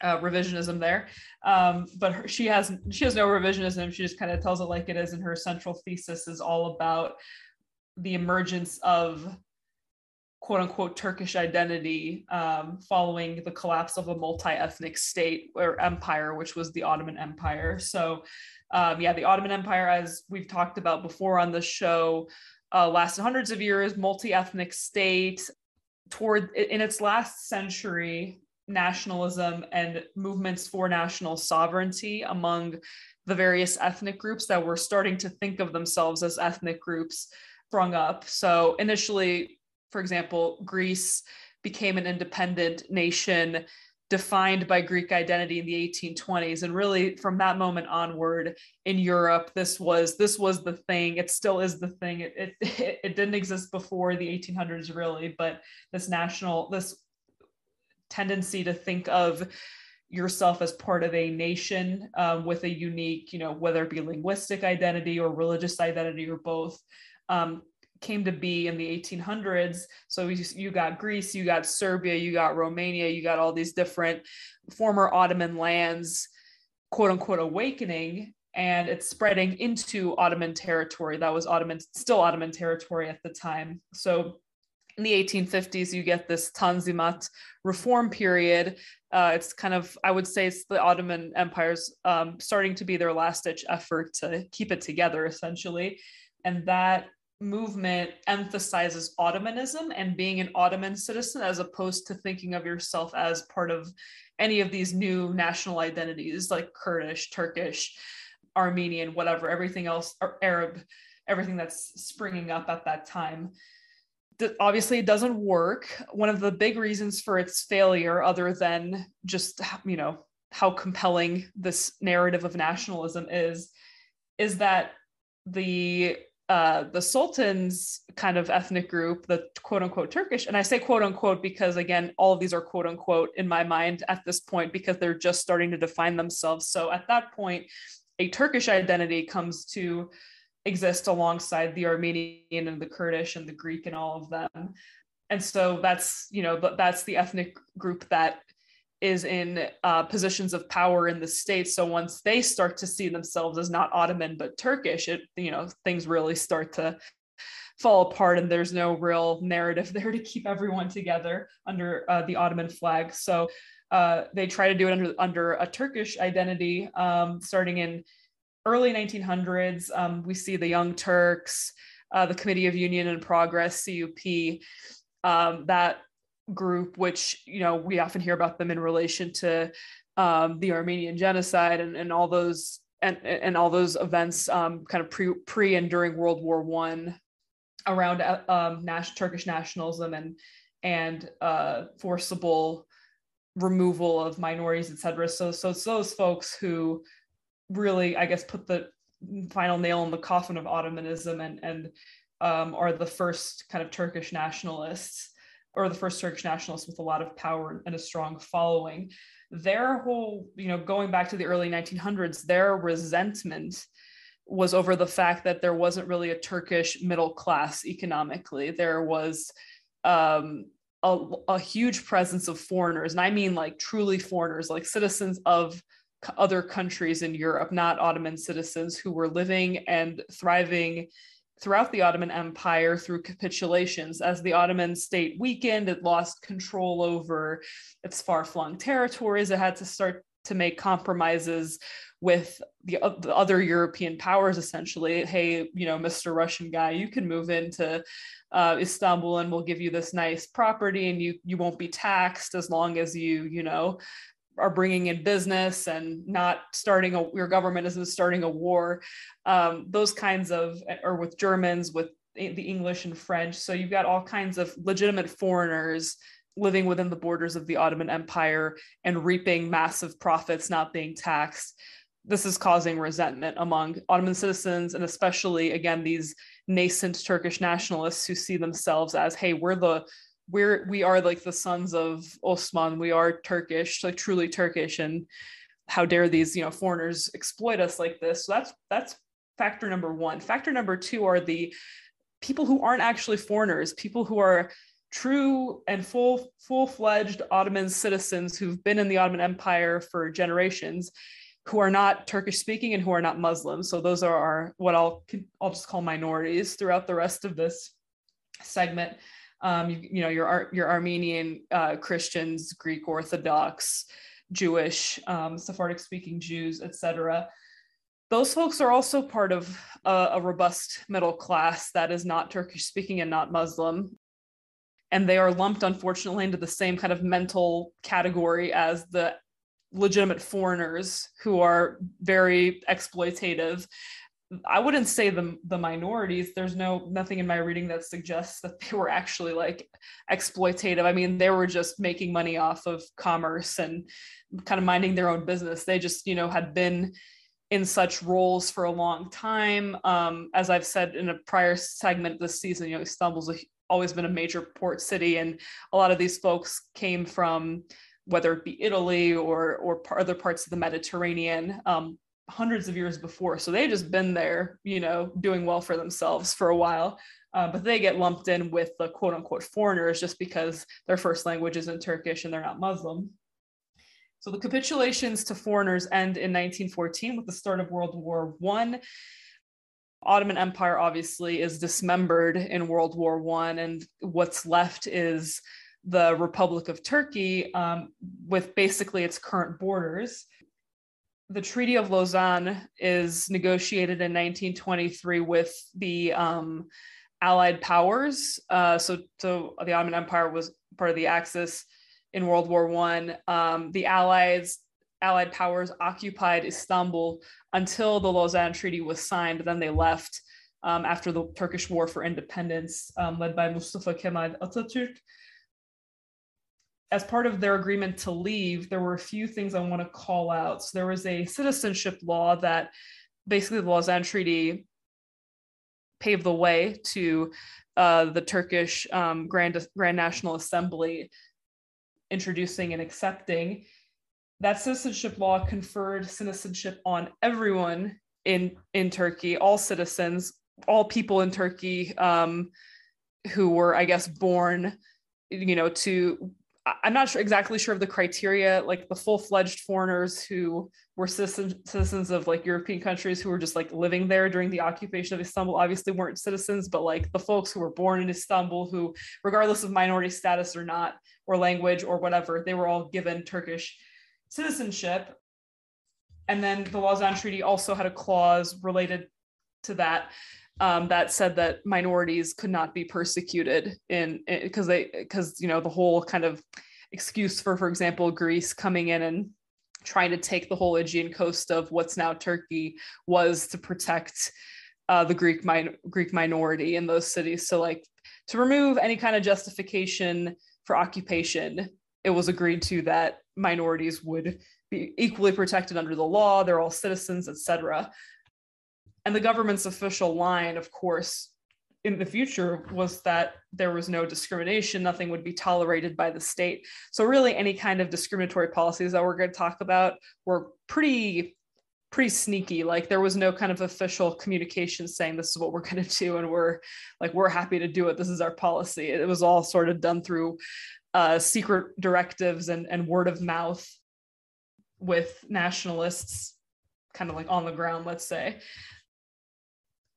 uh, revisionism there. Um, but her, she has she has no revisionism. She just kind of tells it like it is. And her central thesis is all about the emergence of quote unquote Turkish identity um, following the collapse of a multi ethnic state or empire, which was the Ottoman Empire. So, um, yeah, the Ottoman Empire, as we've talked about before on the show, uh, lasted hundreds of years, multi ethnic state. Toward in its last century, nationalism and movements for national sovereignty among the various ethnic groups that were starting to think of themselves as ethnic groups sprung up. So initially, for example, Greece became an independent nation defined by Greek identity in the 1820s. And really from that moment onward in Europe, this was this was the thing. It still is the thing. It, it, it didn't exist before the 1800s really, but this national, this tendency to think of yourself as part of a nation um, with a unique, you know, whether it be linguistic identity or religious identity or both, um, came to be in the 1800s. So you, you got Greece, you got Serbia, you got Romania, you got all these different former Ottoman lands, quote unquote, awakening. And it's spreading into Ottoman territory. That was Ottoman, still Ottoman territory at the time. So in the 1850s, you get this Tanzimat reform period. Uh, it's kind of, I would say, it's the Ottoman Empire's um, starting to be their last ditch effort to keep it together, essentially. And that movement emphasizes Ottomanism and being an Ottoman citizen as opposed to thinking of yourself as part of any of these new national identities like Kurdish, Turkish, Armenian, whatever, everything else, Arab, everything that's springing up at that time. Obviously, it doesn't work. One of the big reasons for its failure, other than just, you know, how compelling this narrative of nationalism is, is that the uh, the Sultan's kind of ethnic group, the quote unquote Turkish, and I say quote unquote because again, all of these are quote unquote in my mind at this point because they're just starting to define themselves. So at that point, a Turkish identity comes to exist alongside the Armenian and the Kurdish and the Greek and all of them. And so that's, you know, but that's the ethnic group that is in uh, positions of power in the states. So once they start to see themselves as not Ottoman but Turkish, it you know things really start to fall apart, and there's no real narrative there to keep everyone together under uh, the Ottoman flag. So uh, they try to do it under under a Turkish identity, um, starting in early 1900s, um, we see the Young Turks, uh, the Committee of Union and Progress, CUP, um, that group, which you know we often hear about them in relation to um, the Armenian genocide and, and all those and, and all those events um, kind of pre pre and during World War One around uh, um, Nash, Turkish nationalism and and uh, forcible removal of minorities, etc. So so it's those folks who really, I guess, put the final nail in the coffin of Ottomanism and and um, are the first kind of Turkish nationalists or the first Turkish nationalists with a lot of power and a strong following. Their whole, you know, going back to the early 1900s, their resentment was over the fact that there wasn't really a Turkish middle class economically. There was um, a, a huge presence of foreigners, and I mean like truly foreigners, like citizens of other countries in Europe, not Ottoman citizens who were living and thriving throughout the Ottoman Empire through capitulations. As the Ottoman state weakened, it lost control over its far flung territories. It had to start to make compromises with the, the, other European powers, essentially. Hey, you know, Mr. Russian guy, you can move into uh, Istanbul and we'll give you this nice property and you you won't be taxed as long as you, you know, are bringing in business and not starting a your government isn't starting a war. Um, those kinds of or with germans with the english and french. So you've got all kinds of legitimate foreigners living within the borders of the ottoman empire and reaping massive profits not being taxed. This is causing resentment among ottoman citizens and especially again these nascent turkish nationalists who see themselves as hey we're the we're we are like the sons of Osman. We are Turkish, like truly Turkish, and how dare these you know foreigners exploit us like this? So that's that's factor number one. Factor number two are the people who aren't actually foreigners, people who are true and full full-fledged Ottoman citizens who've been in the Ottoman Empire for generations who are not Turkish speaking and who are not Muslim. So those are our what I'll I'll just call minorities throughout the rest of this segment um, you, you, know your your Armenian uh, Christians, Greek Orthodox, Jewish, um, Sephardic speaking Jews, etc. Those folks are also part of a, a robust middle class that is not Turkish speaking and not Muslim. And they are lumped, unfortunately, into the same kind of mental category as the legitimate foreigners who are very exploitative I wouldn't say the the minorities. There's no nothing in my reading that suggests that they were actually like exploitative. I mean, they were just making money off of commerce and kind of minding their own business. They just, you know, had been in such roles for a long time. Um, as I've said in a prior segment this season, you know, Istanbul's always been a major port city, and a lot of these folks came from whether it be Italy or or other parts of the Mediterranean. Um, hundreds of years before. So they've just been there, you know, doing well for themselves for a while. Uh, but they get lumped in with the quote unquote foreigners just because their first language isn't Turkish and they're not Muslim. So the capitulations to foreigners end in 1914 with the start of World War One. Ottoman Empire obviously is dismembered in World War One, and what's left is the Republic of Turkey um, with basically its current borders the Treaty of Lausanne is negotiated in 1923 with the um, Allied powers. Uh, so, so the Ottoman Empire was part of the Axis in World War One. Um, the Allies, Allied powers occupied Istanbul until the Lausanne Treaty was signed. Then they left um, after the Turkish War for Independence, um, led by Mustafa Kemal Atatürk as part of their agreement to leave, there were a few things I want to call out. So there was a citizenship law that basically the Lausanne Treaty paved the way to uh, the Turkish um, Grand, Grand National Assembly introducing and accepting. That citizenship law conferred citizenship on everyone in, in Turkey, all citizens, all people in Turkey um, who were, I guess, born you know to I'm not sure exactly sure of the criteria, like the full-fledged foreigners who were citizens, citizens of like European countries who were just like living there during the occupation of Istanbul obviously weren't citizens, but like the folks who were born in Istanbul who, regardless of minority status or not, or language or whatever, they were all given Turkish citizenship. and then the Lausanne Treaty also had a clause related to that um, that said that minorities could not be persecuted in because they because you know the whole kind of excuse for for example Greece coming in and trying to take the whole Aegean coast of what's now Turkey was to protect uh, the Greek min- Greek minority in those cities. So like to remove any kind of justification for occupation, it was agreed to that minorities would be equally protected under the law. They're all citizens, etc. And the government's official line, of course, in the future was that there was no discrimination, nothing would be tolerated by the state. So really any kind of discriminatory policies that we're going to talk about were pretty pretty sneaky. Like there was no kind of official communication saying this is what we're going to do and we're like we're happy to do it. This is our policy. It was all sort of done through uh, secret directives and, and word of mouth with nationalists kind of like on the ground let's say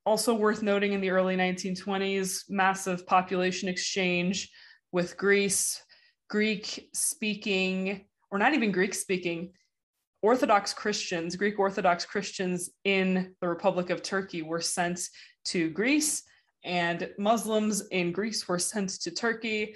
also worth noting in the early 1920s massive population exchange with greece greek speaking or not even greek speaking Orthodox Christians, Greek Orthodox Christians in the Republic of Turkey were sent to Greece, and Muslims in Greece were sent to Turkey.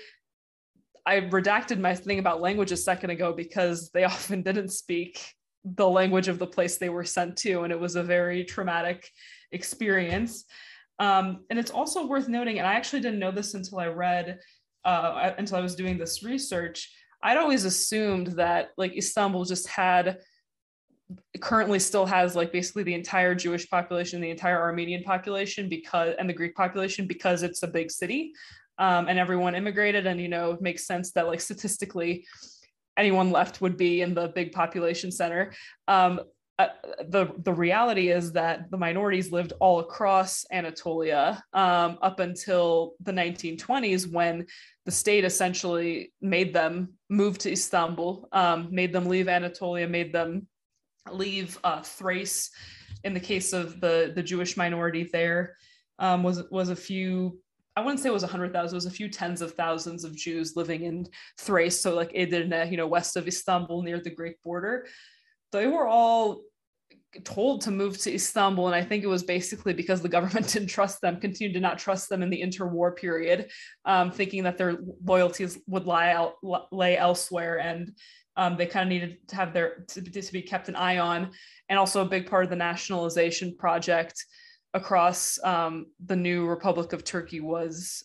I redacted my thing about language a second ago because they often didn't speak the language of the place they were sent to, and it was a very traumatic experience. Um, and it's also worth noting, and I actually didn't know this until I read, uh, until I was doing this research. I'd always assumed that like Istanbul just had currently still has like basically the entire Jewish population, the entire Armenian population because and the Greek population because it's a big city um, and everyone immigrated and you know it makes sense that like statistically anyone left would be in the big population center. Um, uh, the the reality is that the minorities lived all across Anatolia um, up until the 1920s when the state essentially made them move to Istanbul, um, made them leave Anatolia, made them leave uh, Thrace. In the case of the the Jewish minority, there um, was was a few. I wouldn't say it was a hundred thousand. It was a few tens of thousands of Jews living in Thrace, so like Edirne, you know, west of Istanbul, near the Greek border. They were all told to move to Istanbul, and I think it was basically because the government didn't trust them, continued to not trust them in the interwar period, um, thinking that their loyalties would lie out lay elsewhere, and um, they kind of needed to have their to, to, be kept an eye on. And also a big part of the nationalization project across um, the new republic of turkey was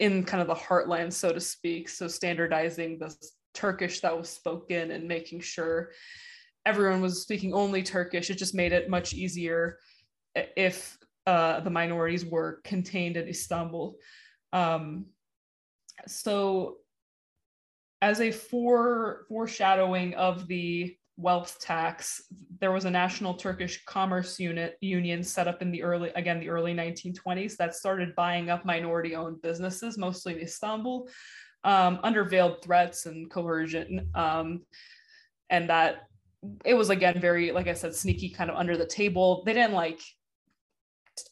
in kind of the heartland so to speak so standardizing the turkish that was spoken and making sure everyone was speaking only turkish it just made it much easier if uh, the minorities were contained in istanbul um, so as a fore, foreshadowing of the wealth tax, there was a national Turkish commerce unit union set up in the early, again, the early 1920s that started buying up minority owned businesses, mostly in Istanbul, um, under veiled threats and coercion. Um, and that it was again very, like I said, sneaky kind of under the table. They didn't like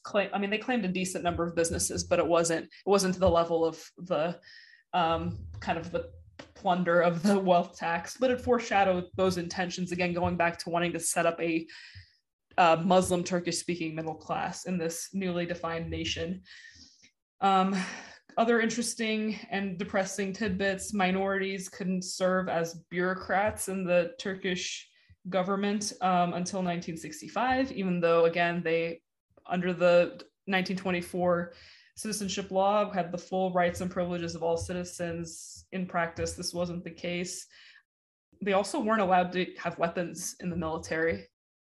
claim, I mean, they claimed a decent number of businesses, but it wasn't, it wasn't to the level of the um, kind of the plunder of the wealth tax, but it foreshadowed those intentions again, going back to wanting to set up a uh, Muslim Turkish speaking middle class in this newly defined nation. Um, other interesting and depressing tidbits minorities couldn't serve as bureaucrats in the Turkish government um, until 1965, even though, again, they, under the 1924 citizenship law had the full rights and privileges of all citizens. In practice, this wasn't the case. They also weren't allowed to have weapons in the military.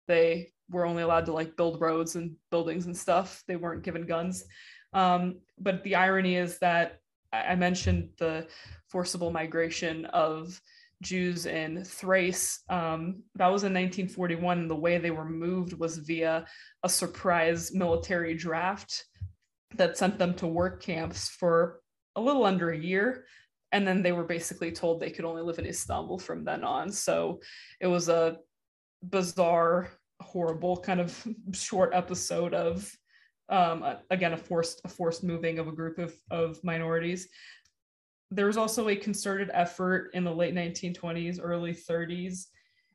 They were only allowed to like build roads and buildings and stuff. They weren't given guns. Um, but the irony is that I mentioned the forcible migration of Jews in Thrace. Um, that was in 1941. And the way they were moved was via a surprise military draft that sent them to work camps for a little under a year and then they were basically told they could only live in Istanbul from then on. So it was a bizarre, horrible kind of short episode of um, again a forced a forced moving of a group of of minorities. There was also a concerted effort in the late 1920s, early 30s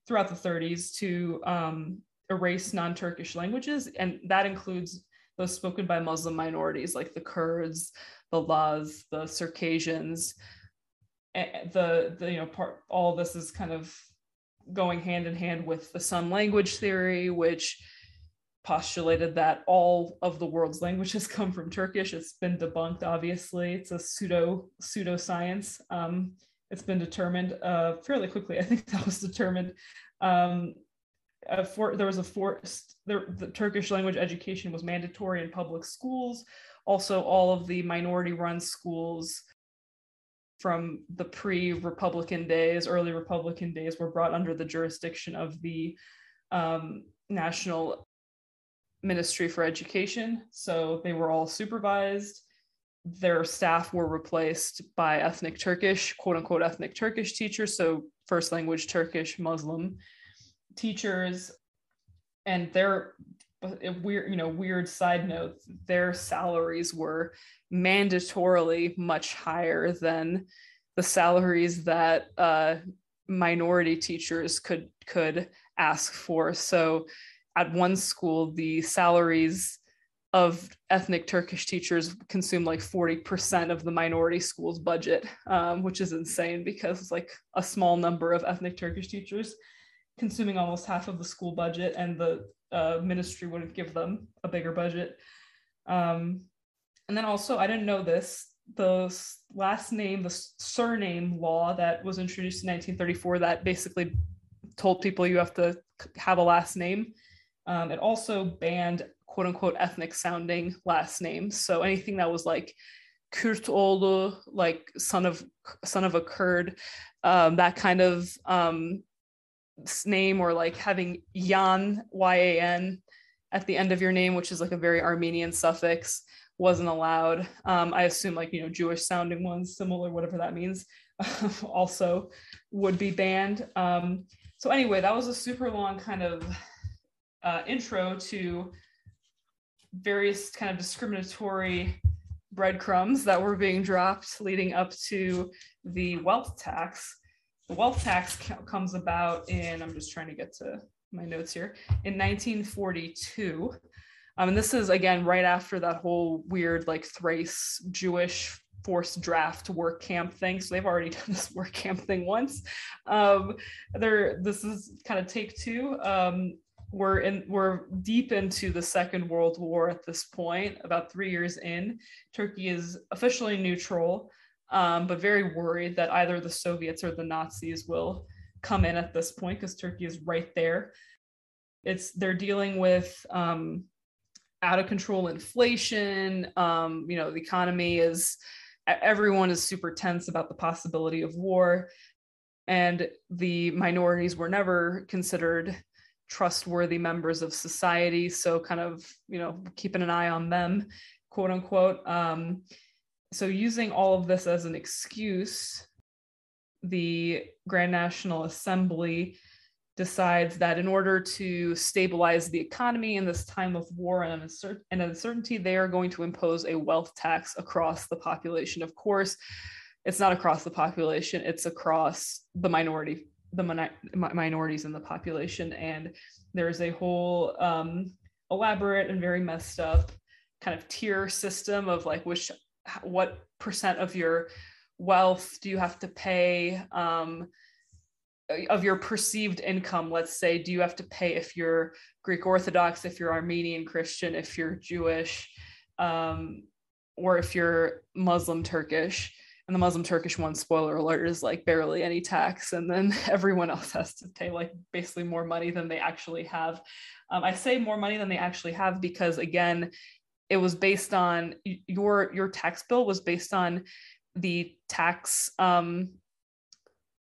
throughout the 30s to um, erase non-Turkish languages, and that includes those spoken by Muslim minorities like the Kurds, the Laz, the Circassians. The, the you know part all this is kind of going hand in hand with the Sun language theory, which postulated that all of the world's languages come from Turkish. It's been debunked, obviously. It's a pseudo pseudoscience. Um, it's been determined uh, fairly quickly. I think that was determined. Um, for, there was a forced the, the Turkish language education was mandatory in public schools. Also, all of the minority-run schools from the pre-Republican days, early Republican days, were brought under the jurisdiction of the um, National Ministry for Education. So they were all supervised. Their staff were replaced by ethnic Turkish, quote unquote, ethnic Turkish teachers. So first language Turkish, Muslim teachers. And their weird, you know, weird side note, their salaries were mandatorily much higher than the salaries that uh, minority teachers could could ask for. So at one school, the salaries of ethnic Turkish teachers consume like 40% of the minority school's budget, um, which is insane because it's like a small number of ethnic Turkish teachers consuming almost half of the school budget, and the uh, ministry wouldn't give them a bigger budget. Um, and then also, I didn't know this the last name, the surname law that was introduced in 1934 that basically told people you have to have a last name um, it also banned quote unquote ethnic sounding last names. So anything that was like Kurtoğlu, like son of son of a Kurd, um, that kind of um, name, or like having Yan Y A N at the end of your name, which is like a very Armenian suffix, wasn't allowed. Um, I assume like you know Jewish sounding ones, similar, whatever that means, also would be banned. Um, so anyway, that was a super long kind of uh, intro to various kind of discriminatory breadcrumbs that were being dropped leading up to the wealth tax. The wealth tax comes about in, I'm just trying to get to my notes here, in 1942. Um, and this is again right after that whole weird like Thrace Jewish forced draft work camp thing. So they've already done this work camp thing once. Um, this is kind of take two. Um, we're in we're deep into the second world war at this point about three years in. Turkey is officially neutral um, but very worried that either the soviets or the nazis will come in at this point because turkey is right there. It's they're dealing with um, out of control inflation um, you know the economy is everyone is super tense about the possibility of war and the minorities were never considered trustworthy members of society. So, kind of, you know, keeping an eye on them, quote unquote. Um, so, using all of this as an excuse, the Grand National Assembly decides that in order to stabilize the economy in this time of war and, uncer- and uncertainty, they are going to impose a wealth tax across the population. Of course, it's not across the population, it's across the minority the min- minorities in the population. And there's a whole um, elaborate and very messed up kind of tier system of like which what percent of your wealth do you have to pay um, of your perceived income let's say do you have to pay if you're greek orthodox if you're armenian christian if you're jewish um, or if you're muslim turkish and the Muslim Turkish one, spoiler alert, is like barely any tax, and then everyone else has to pay like basically more money than they actually have. Um, I say more money than they actually have because again, it was based on your your tax bill was based on the tax um,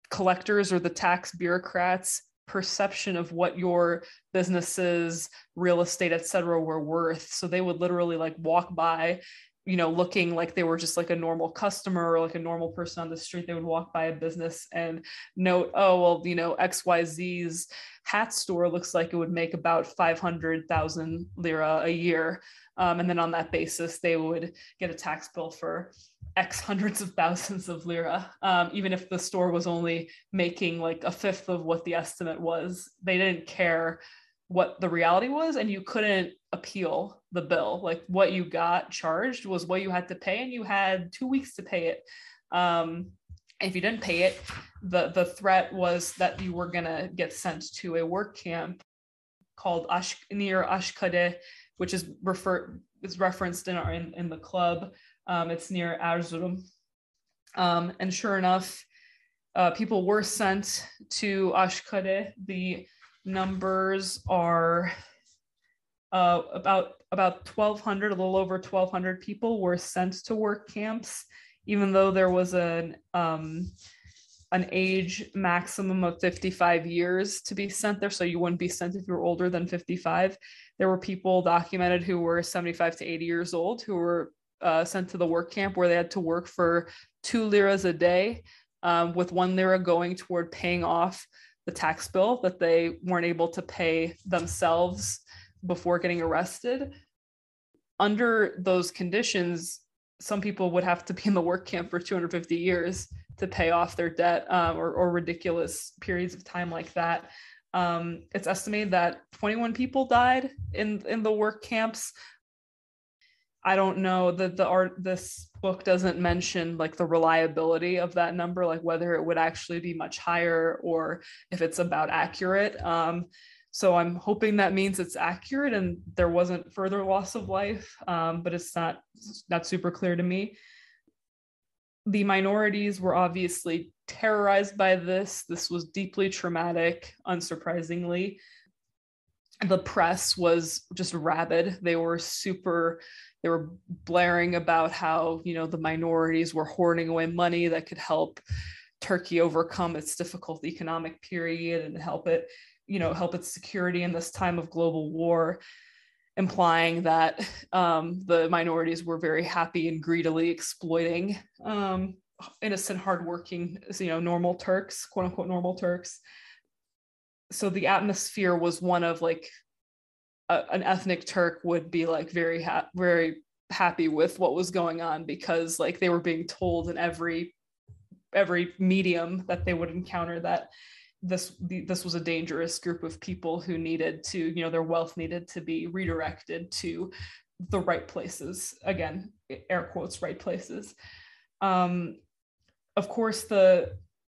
collectors or the tax bureaucrats perception of what your businesses real estate etc were worth so they would literally like walk by you know looking like they were just like a normal customer or like a normal person on the street they would walk by a business and note oh well you know xyz's hat store looks like it would make about 500000 lira a year um, and then on that basis they would get a tax bill for X hundreds of thousands of lira, um, even if the store was only making like a fifth of what the estimate was. They didn't care what the reality was, and you couldn't appeal the bill. Like what you got charged was what you had to pay, and you had two weeks to pay it. Um, if you didn't pay it, the the threat was that you were gonna get sent to a work camp called Ash near Aşkale, which is refer is referenced in our in, in the club. Um, it's near Erzurum. Um, and sure enough, uh, people were sent to Aşkale. The numbers are uh, about about 1,200, a little over 1,200 people were sent to work camps, even though there was an um, an age maximum of 55 years to be sent there. So you wouldn't be sent if you're older than 55. There were people documented who were 75 to 80 years old who were uh, sent to the work camp where they had to work for two liras a day, um, with one lira going toward paying off the tax bill that they weren't able to pay themselves before getting arrested. Under those conditions, some people would have to be in the work camp for 250 years to pay off their debt um, or, or ridiculous periods of time like that. Um, it's estimated that 21 people died in in the work camps. I don't know that the art this book doesn't mention like the reliability of that number, like whether it would actually be much higher or if it's about accurate. Um, so I'm hoping that means it's accurate and there wasn't further loss of life, um, but it's not not super clear to me. The minorities were obviously terrorized by this. This was deeply traumatic, unsurprisingly. The press was just rabid. They were super they were blaring about how you know the minorities were hoarding away money that could help turkey overcome its difficult economic period and help it you know help its security in this time of global war implying that um, the minorities were very happy and greedily exploiting um, innocent hardworking you know normal turks quote unquote normal turks. So the atmosphere was one of like a, an ethnic Turk would be like very ha- very happy with what was going on because like they were being told in every every medium that they would encounter that this this was a dangerous group of people who needed to you know their wealth needed to be redirected to the right places again air quotes right places um of course the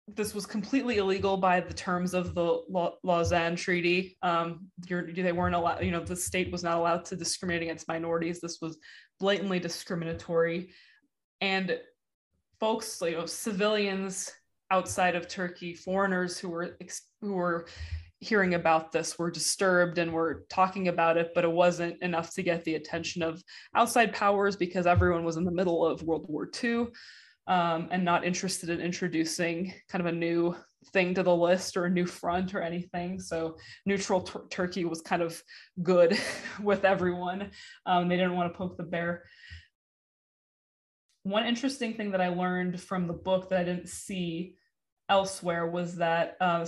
this was completely illegal by the terms of the Lausanne Treaty. Um, they weren't allowed, you know, the state was not allowed to discriminate against minorities. This was blatantly discriminatory. And folks, you know, civilians outside of Turkey, foreigners who were who were hearing about this were disturbed and were talking about it, but it wasn't enough to get the attention of outside powers because everyone was in the middle of World War II um, and not interested in introducing kind of a new thing to the list or a new front or anything. So neutral Turkey was kind of good with everyone. Um, they didn't want to poke the bear. One interesting thing that I learned from the book that I didn't see elsewhere was that uh,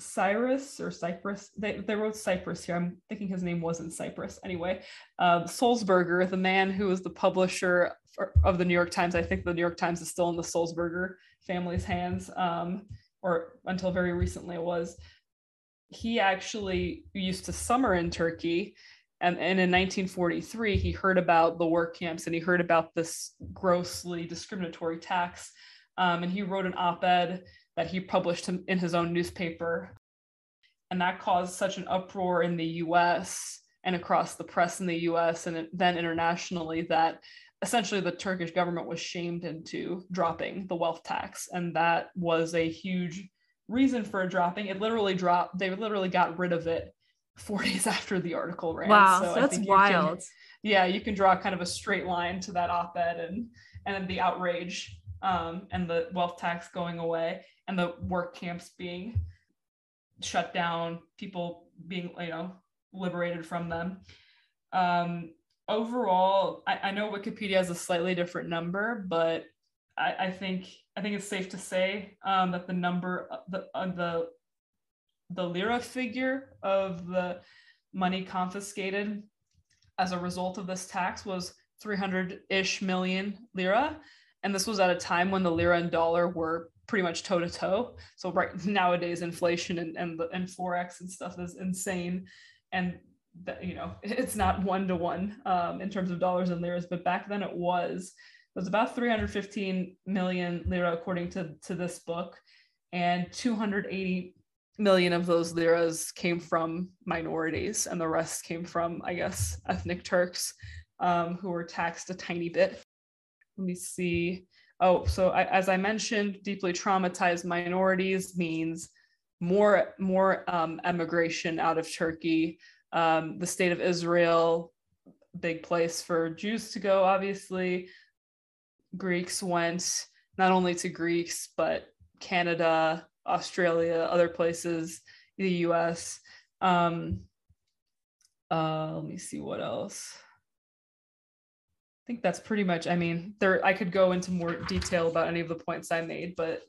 Cyrus or Cyprus, they, they wrote Cyprus here. I'm thinking his name wasn't Cyprus. Anyway, uh, Sulzberger, the man who was the publisher for, of the New York Times, I think the New York Times is still in the Sulzberger family's hands, um, or until very recently it was. He actually used to summer in Turkey. And, and in 1943, he heard about the work camps and he heard about this grossly discriminatory tax. Um, and he wrote an op ed that he published in his own newspaper. And that caused such an uproar in the US and across the press in the US and then internationally that essentially the Turkish government was shamed into dropping the wealth tax. And that was a huge reason for dropping. It literally dropped, they literally got rid of it four days after the article ran. Wow, so that's wild. Can, yeah, you can draw kind of a straight line to that op-ed and and the outrage um, and the wealth tax going away and the work camps being shut down, people being, you know, liberated from them. Um, overall, I, I know Wikipedia has a slightly different number, but I, I think I think it's safe to say um, that the number the uh, the the lira figure of the money confiscated as a result of this tax was 300 ish million lira and this was at a time when the lira and dollar were pretty much toe to toe. So right nowadays, inflation and and and forex and stuff is insane, and that you know it's not one to one in terms of dollars and liras, but back then it was. It was about 315 million lira according to to this book, and 280 million of those liras came from minorities, and the rest came from, I guess, ethnic Turks um, who were taxed a tiny bit. Let me see. Oh, so I, as I mentioned, deeply traumatized minorities means more more um, emigration out of Turkey. Um, the state of Israel, big place for Jews to go. Obviously, Greeks went not only to Greeks but Canada, Australia, other places, the U.S. Um, uh, let me see what else think that's pretty much i mean there i could go into more detail about any of the points i made but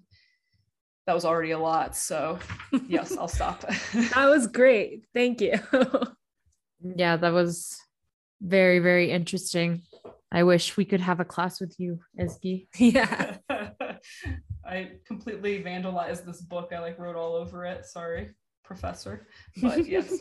that was already a lot so yes i'll stop. That was great. Thank you. Yeah that was very very interesting. I wish we could have a class with you Ezgi. yeah. I completely vandalized this book. I like wrote all over it. Sorry professor. But yes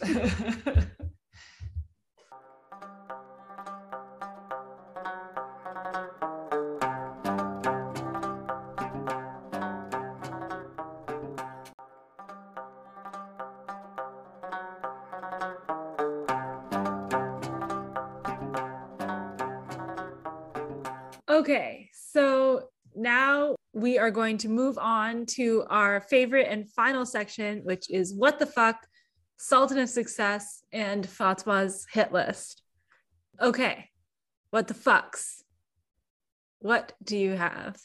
we are going to move on to our favorite and final section, which is what the fuck, Sultan of Success, and Fatma's hit list. Okay, what the fucks? What do you have?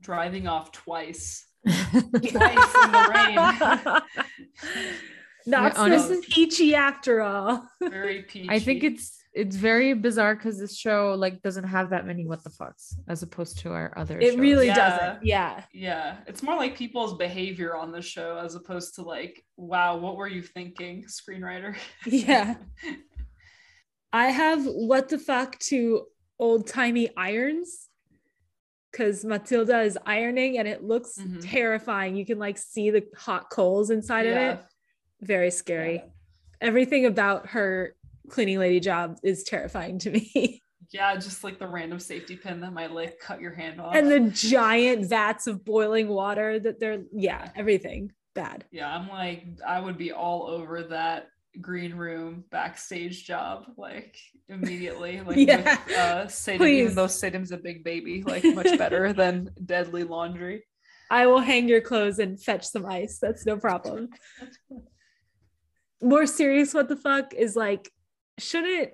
Driving off twice. twice in the rain. Not so peachy after all. Very peachy. I think it's it's very bizarre because this show like doesn't have that many what the fucks as opposed to our other it shows. really Yeah. doesn't yeah yeah it's more like people's behavior on the show as opposed to like wow what were you thinking screenwriter Yeah. i have what the fuck to old timey irons because matilda is ironing and it looks Mhm. terrifying you can like see the hot coals inside of it very scary Yeah. everything about her cleaning lady job is terrifying to me yeah just like the random safety pin that might like cut your hand off and the giant vats of boiling water that they're yeah everything bad yeah i'm like i would be all over that green room backstage job like immediately like Yeah. with uh Please. even though Sadam's a big baby like much better than deadly laundry I will hang your clothes and fetch some ice. That's no problem. More serious, what the fuck is like, shouldn't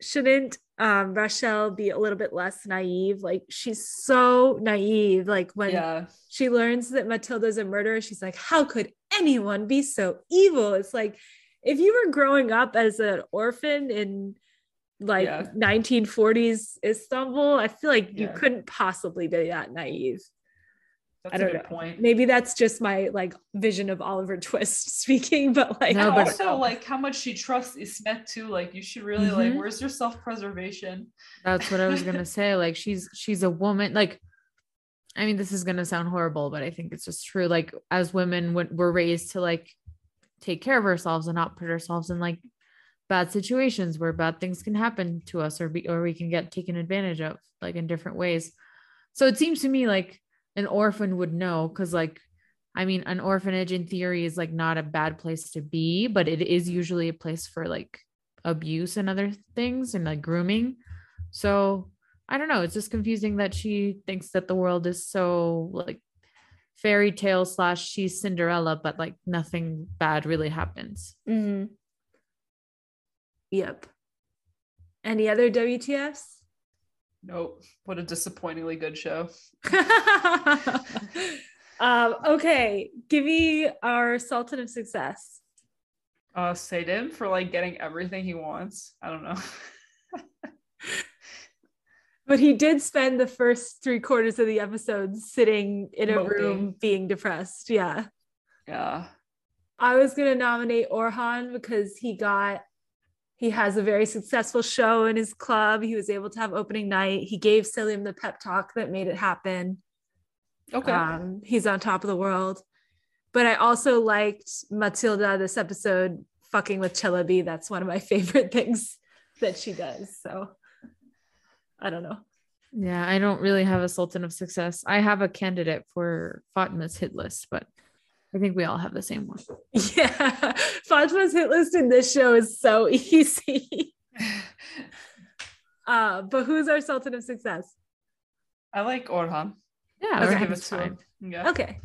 shouldn't um Rochelle be a little bit less naive? Like she's so naive. Like when yeah she learns that Matilda's a murderer, she's like, how could anyone be so evil? It's like if you were growing up as an orphan in like Yeah. 1940s Istanbul, I feel like you couldn't possibly be that naive that's I a don't good know. point maybe that's just my like vision of Oliver Twist speaking, but like No, but- also like how much she trusts Ismet too. Like you should really like Mhm. where's your self-preservation? That's what I was gonna say. Like she's she's a woman. Like, I mean, this is gonna sound horrible, but I think it's just true. Like as women, we're raised to like take care of ourselves and not put ourselves in like bad situations where bad things can happen to us or be or we can get taken advantage of like in different ways. So it seems to me like an orphan would know because like I mean an orphanage in theory is like not a bad place to be, but it is usually a place for like abuse and other things and like grooming. So I don't know. It's just confusing that she thinks that the world is so like fairy tale slash she's Cinderella, but like nothing bad really happens. mm-hmm. Yep. Any other WTFs? Nope. What a disappointingly good show. um, okay, give me our Sultan of Success. Uh Sadim for like getting everything he wants. I don't know. But he did spend the first three quarters of the episode sitting in a room being depressed. Yeah. yeah. I was gonna nominate Orhan because he got he has a very successful show in his club. He was able to have opening night. He gave Selim the pep talk that made it happen. Okay. Um, he's on top of the world. But I also liked Matilda this episode fucking with Chelebi. That's one of my favorite things that she does. So I don't know. Yeah, I don't really have a Sultan of Success. I have a candidate for Fatma's hit list, but I think we all have the same one. Yeah. Fatma's hit list in this show is so easy. uh, but who's our Sultan of Success? I like Orhan. Yeah, Okay. okay. Give it it's to fine. Yeah. Okay,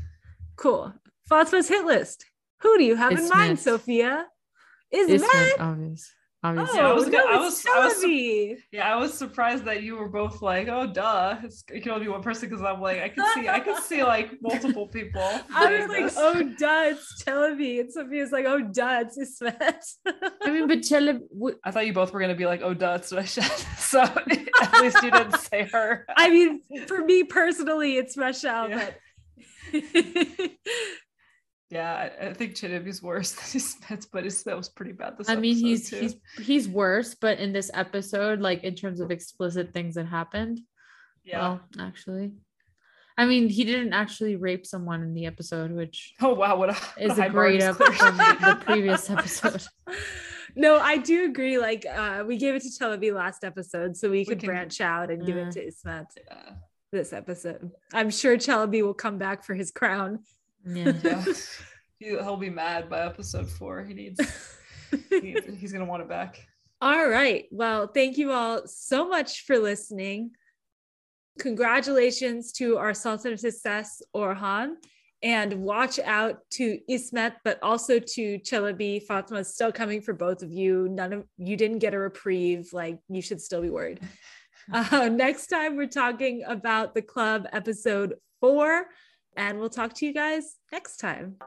cool. Fatma's hit list. Who do you have in mind, Matt. Sophia? Is It's Matt? obvious. Obviously. Oh, I was no, gonna- I it's was- I was- Chelebi. Yeah, I was surprised that you were both like, "Oh, duh, it's, it can only be one person." Because I'm like, I can see, I can see like multiple people. I was doing like, this. oh, duh, it's Chelebi. And Sophia's like, oh, duh, it's Ismet. I mean, but Chela, w- I thought you both were gonna be like, "Oh, duh, it's Rashad." so at least you didn't say her. I mean, for me personally, it's Rochelle, Yeah. but Yeah, I, I think Chelebi's worse than Ismet, but Ismet was pretty bad this I mean, he's too. he's he's worse, but in this episode, like in terms of explicit things that happened, yeah. well, actually, I mean, he didn't actually rape someone in the episode, which oh wow, what a, what is high a bar great he's up from the previous episode. no, I do agree. Like, uh, we gave it to Chelebi last episode, so we could can- branch out and give it to Ismet Yeah. this episode. I'm sure Chelebi will come back for his crown. Yeah. yeah. He, he'll be mad by episode four. He needs. he, he's gonna want it back. All right. Well, thank you all so much for listening. Congratulations to our Sultan of Success, Orhan, and watch out to Ismet, but also to Chelebi. Fatma is still coming for both of you. None of you didn't get a reprieve. Like, you should still be worried. Uh, next time, we're talking about the club episode four, and we'll talk to you guys next time.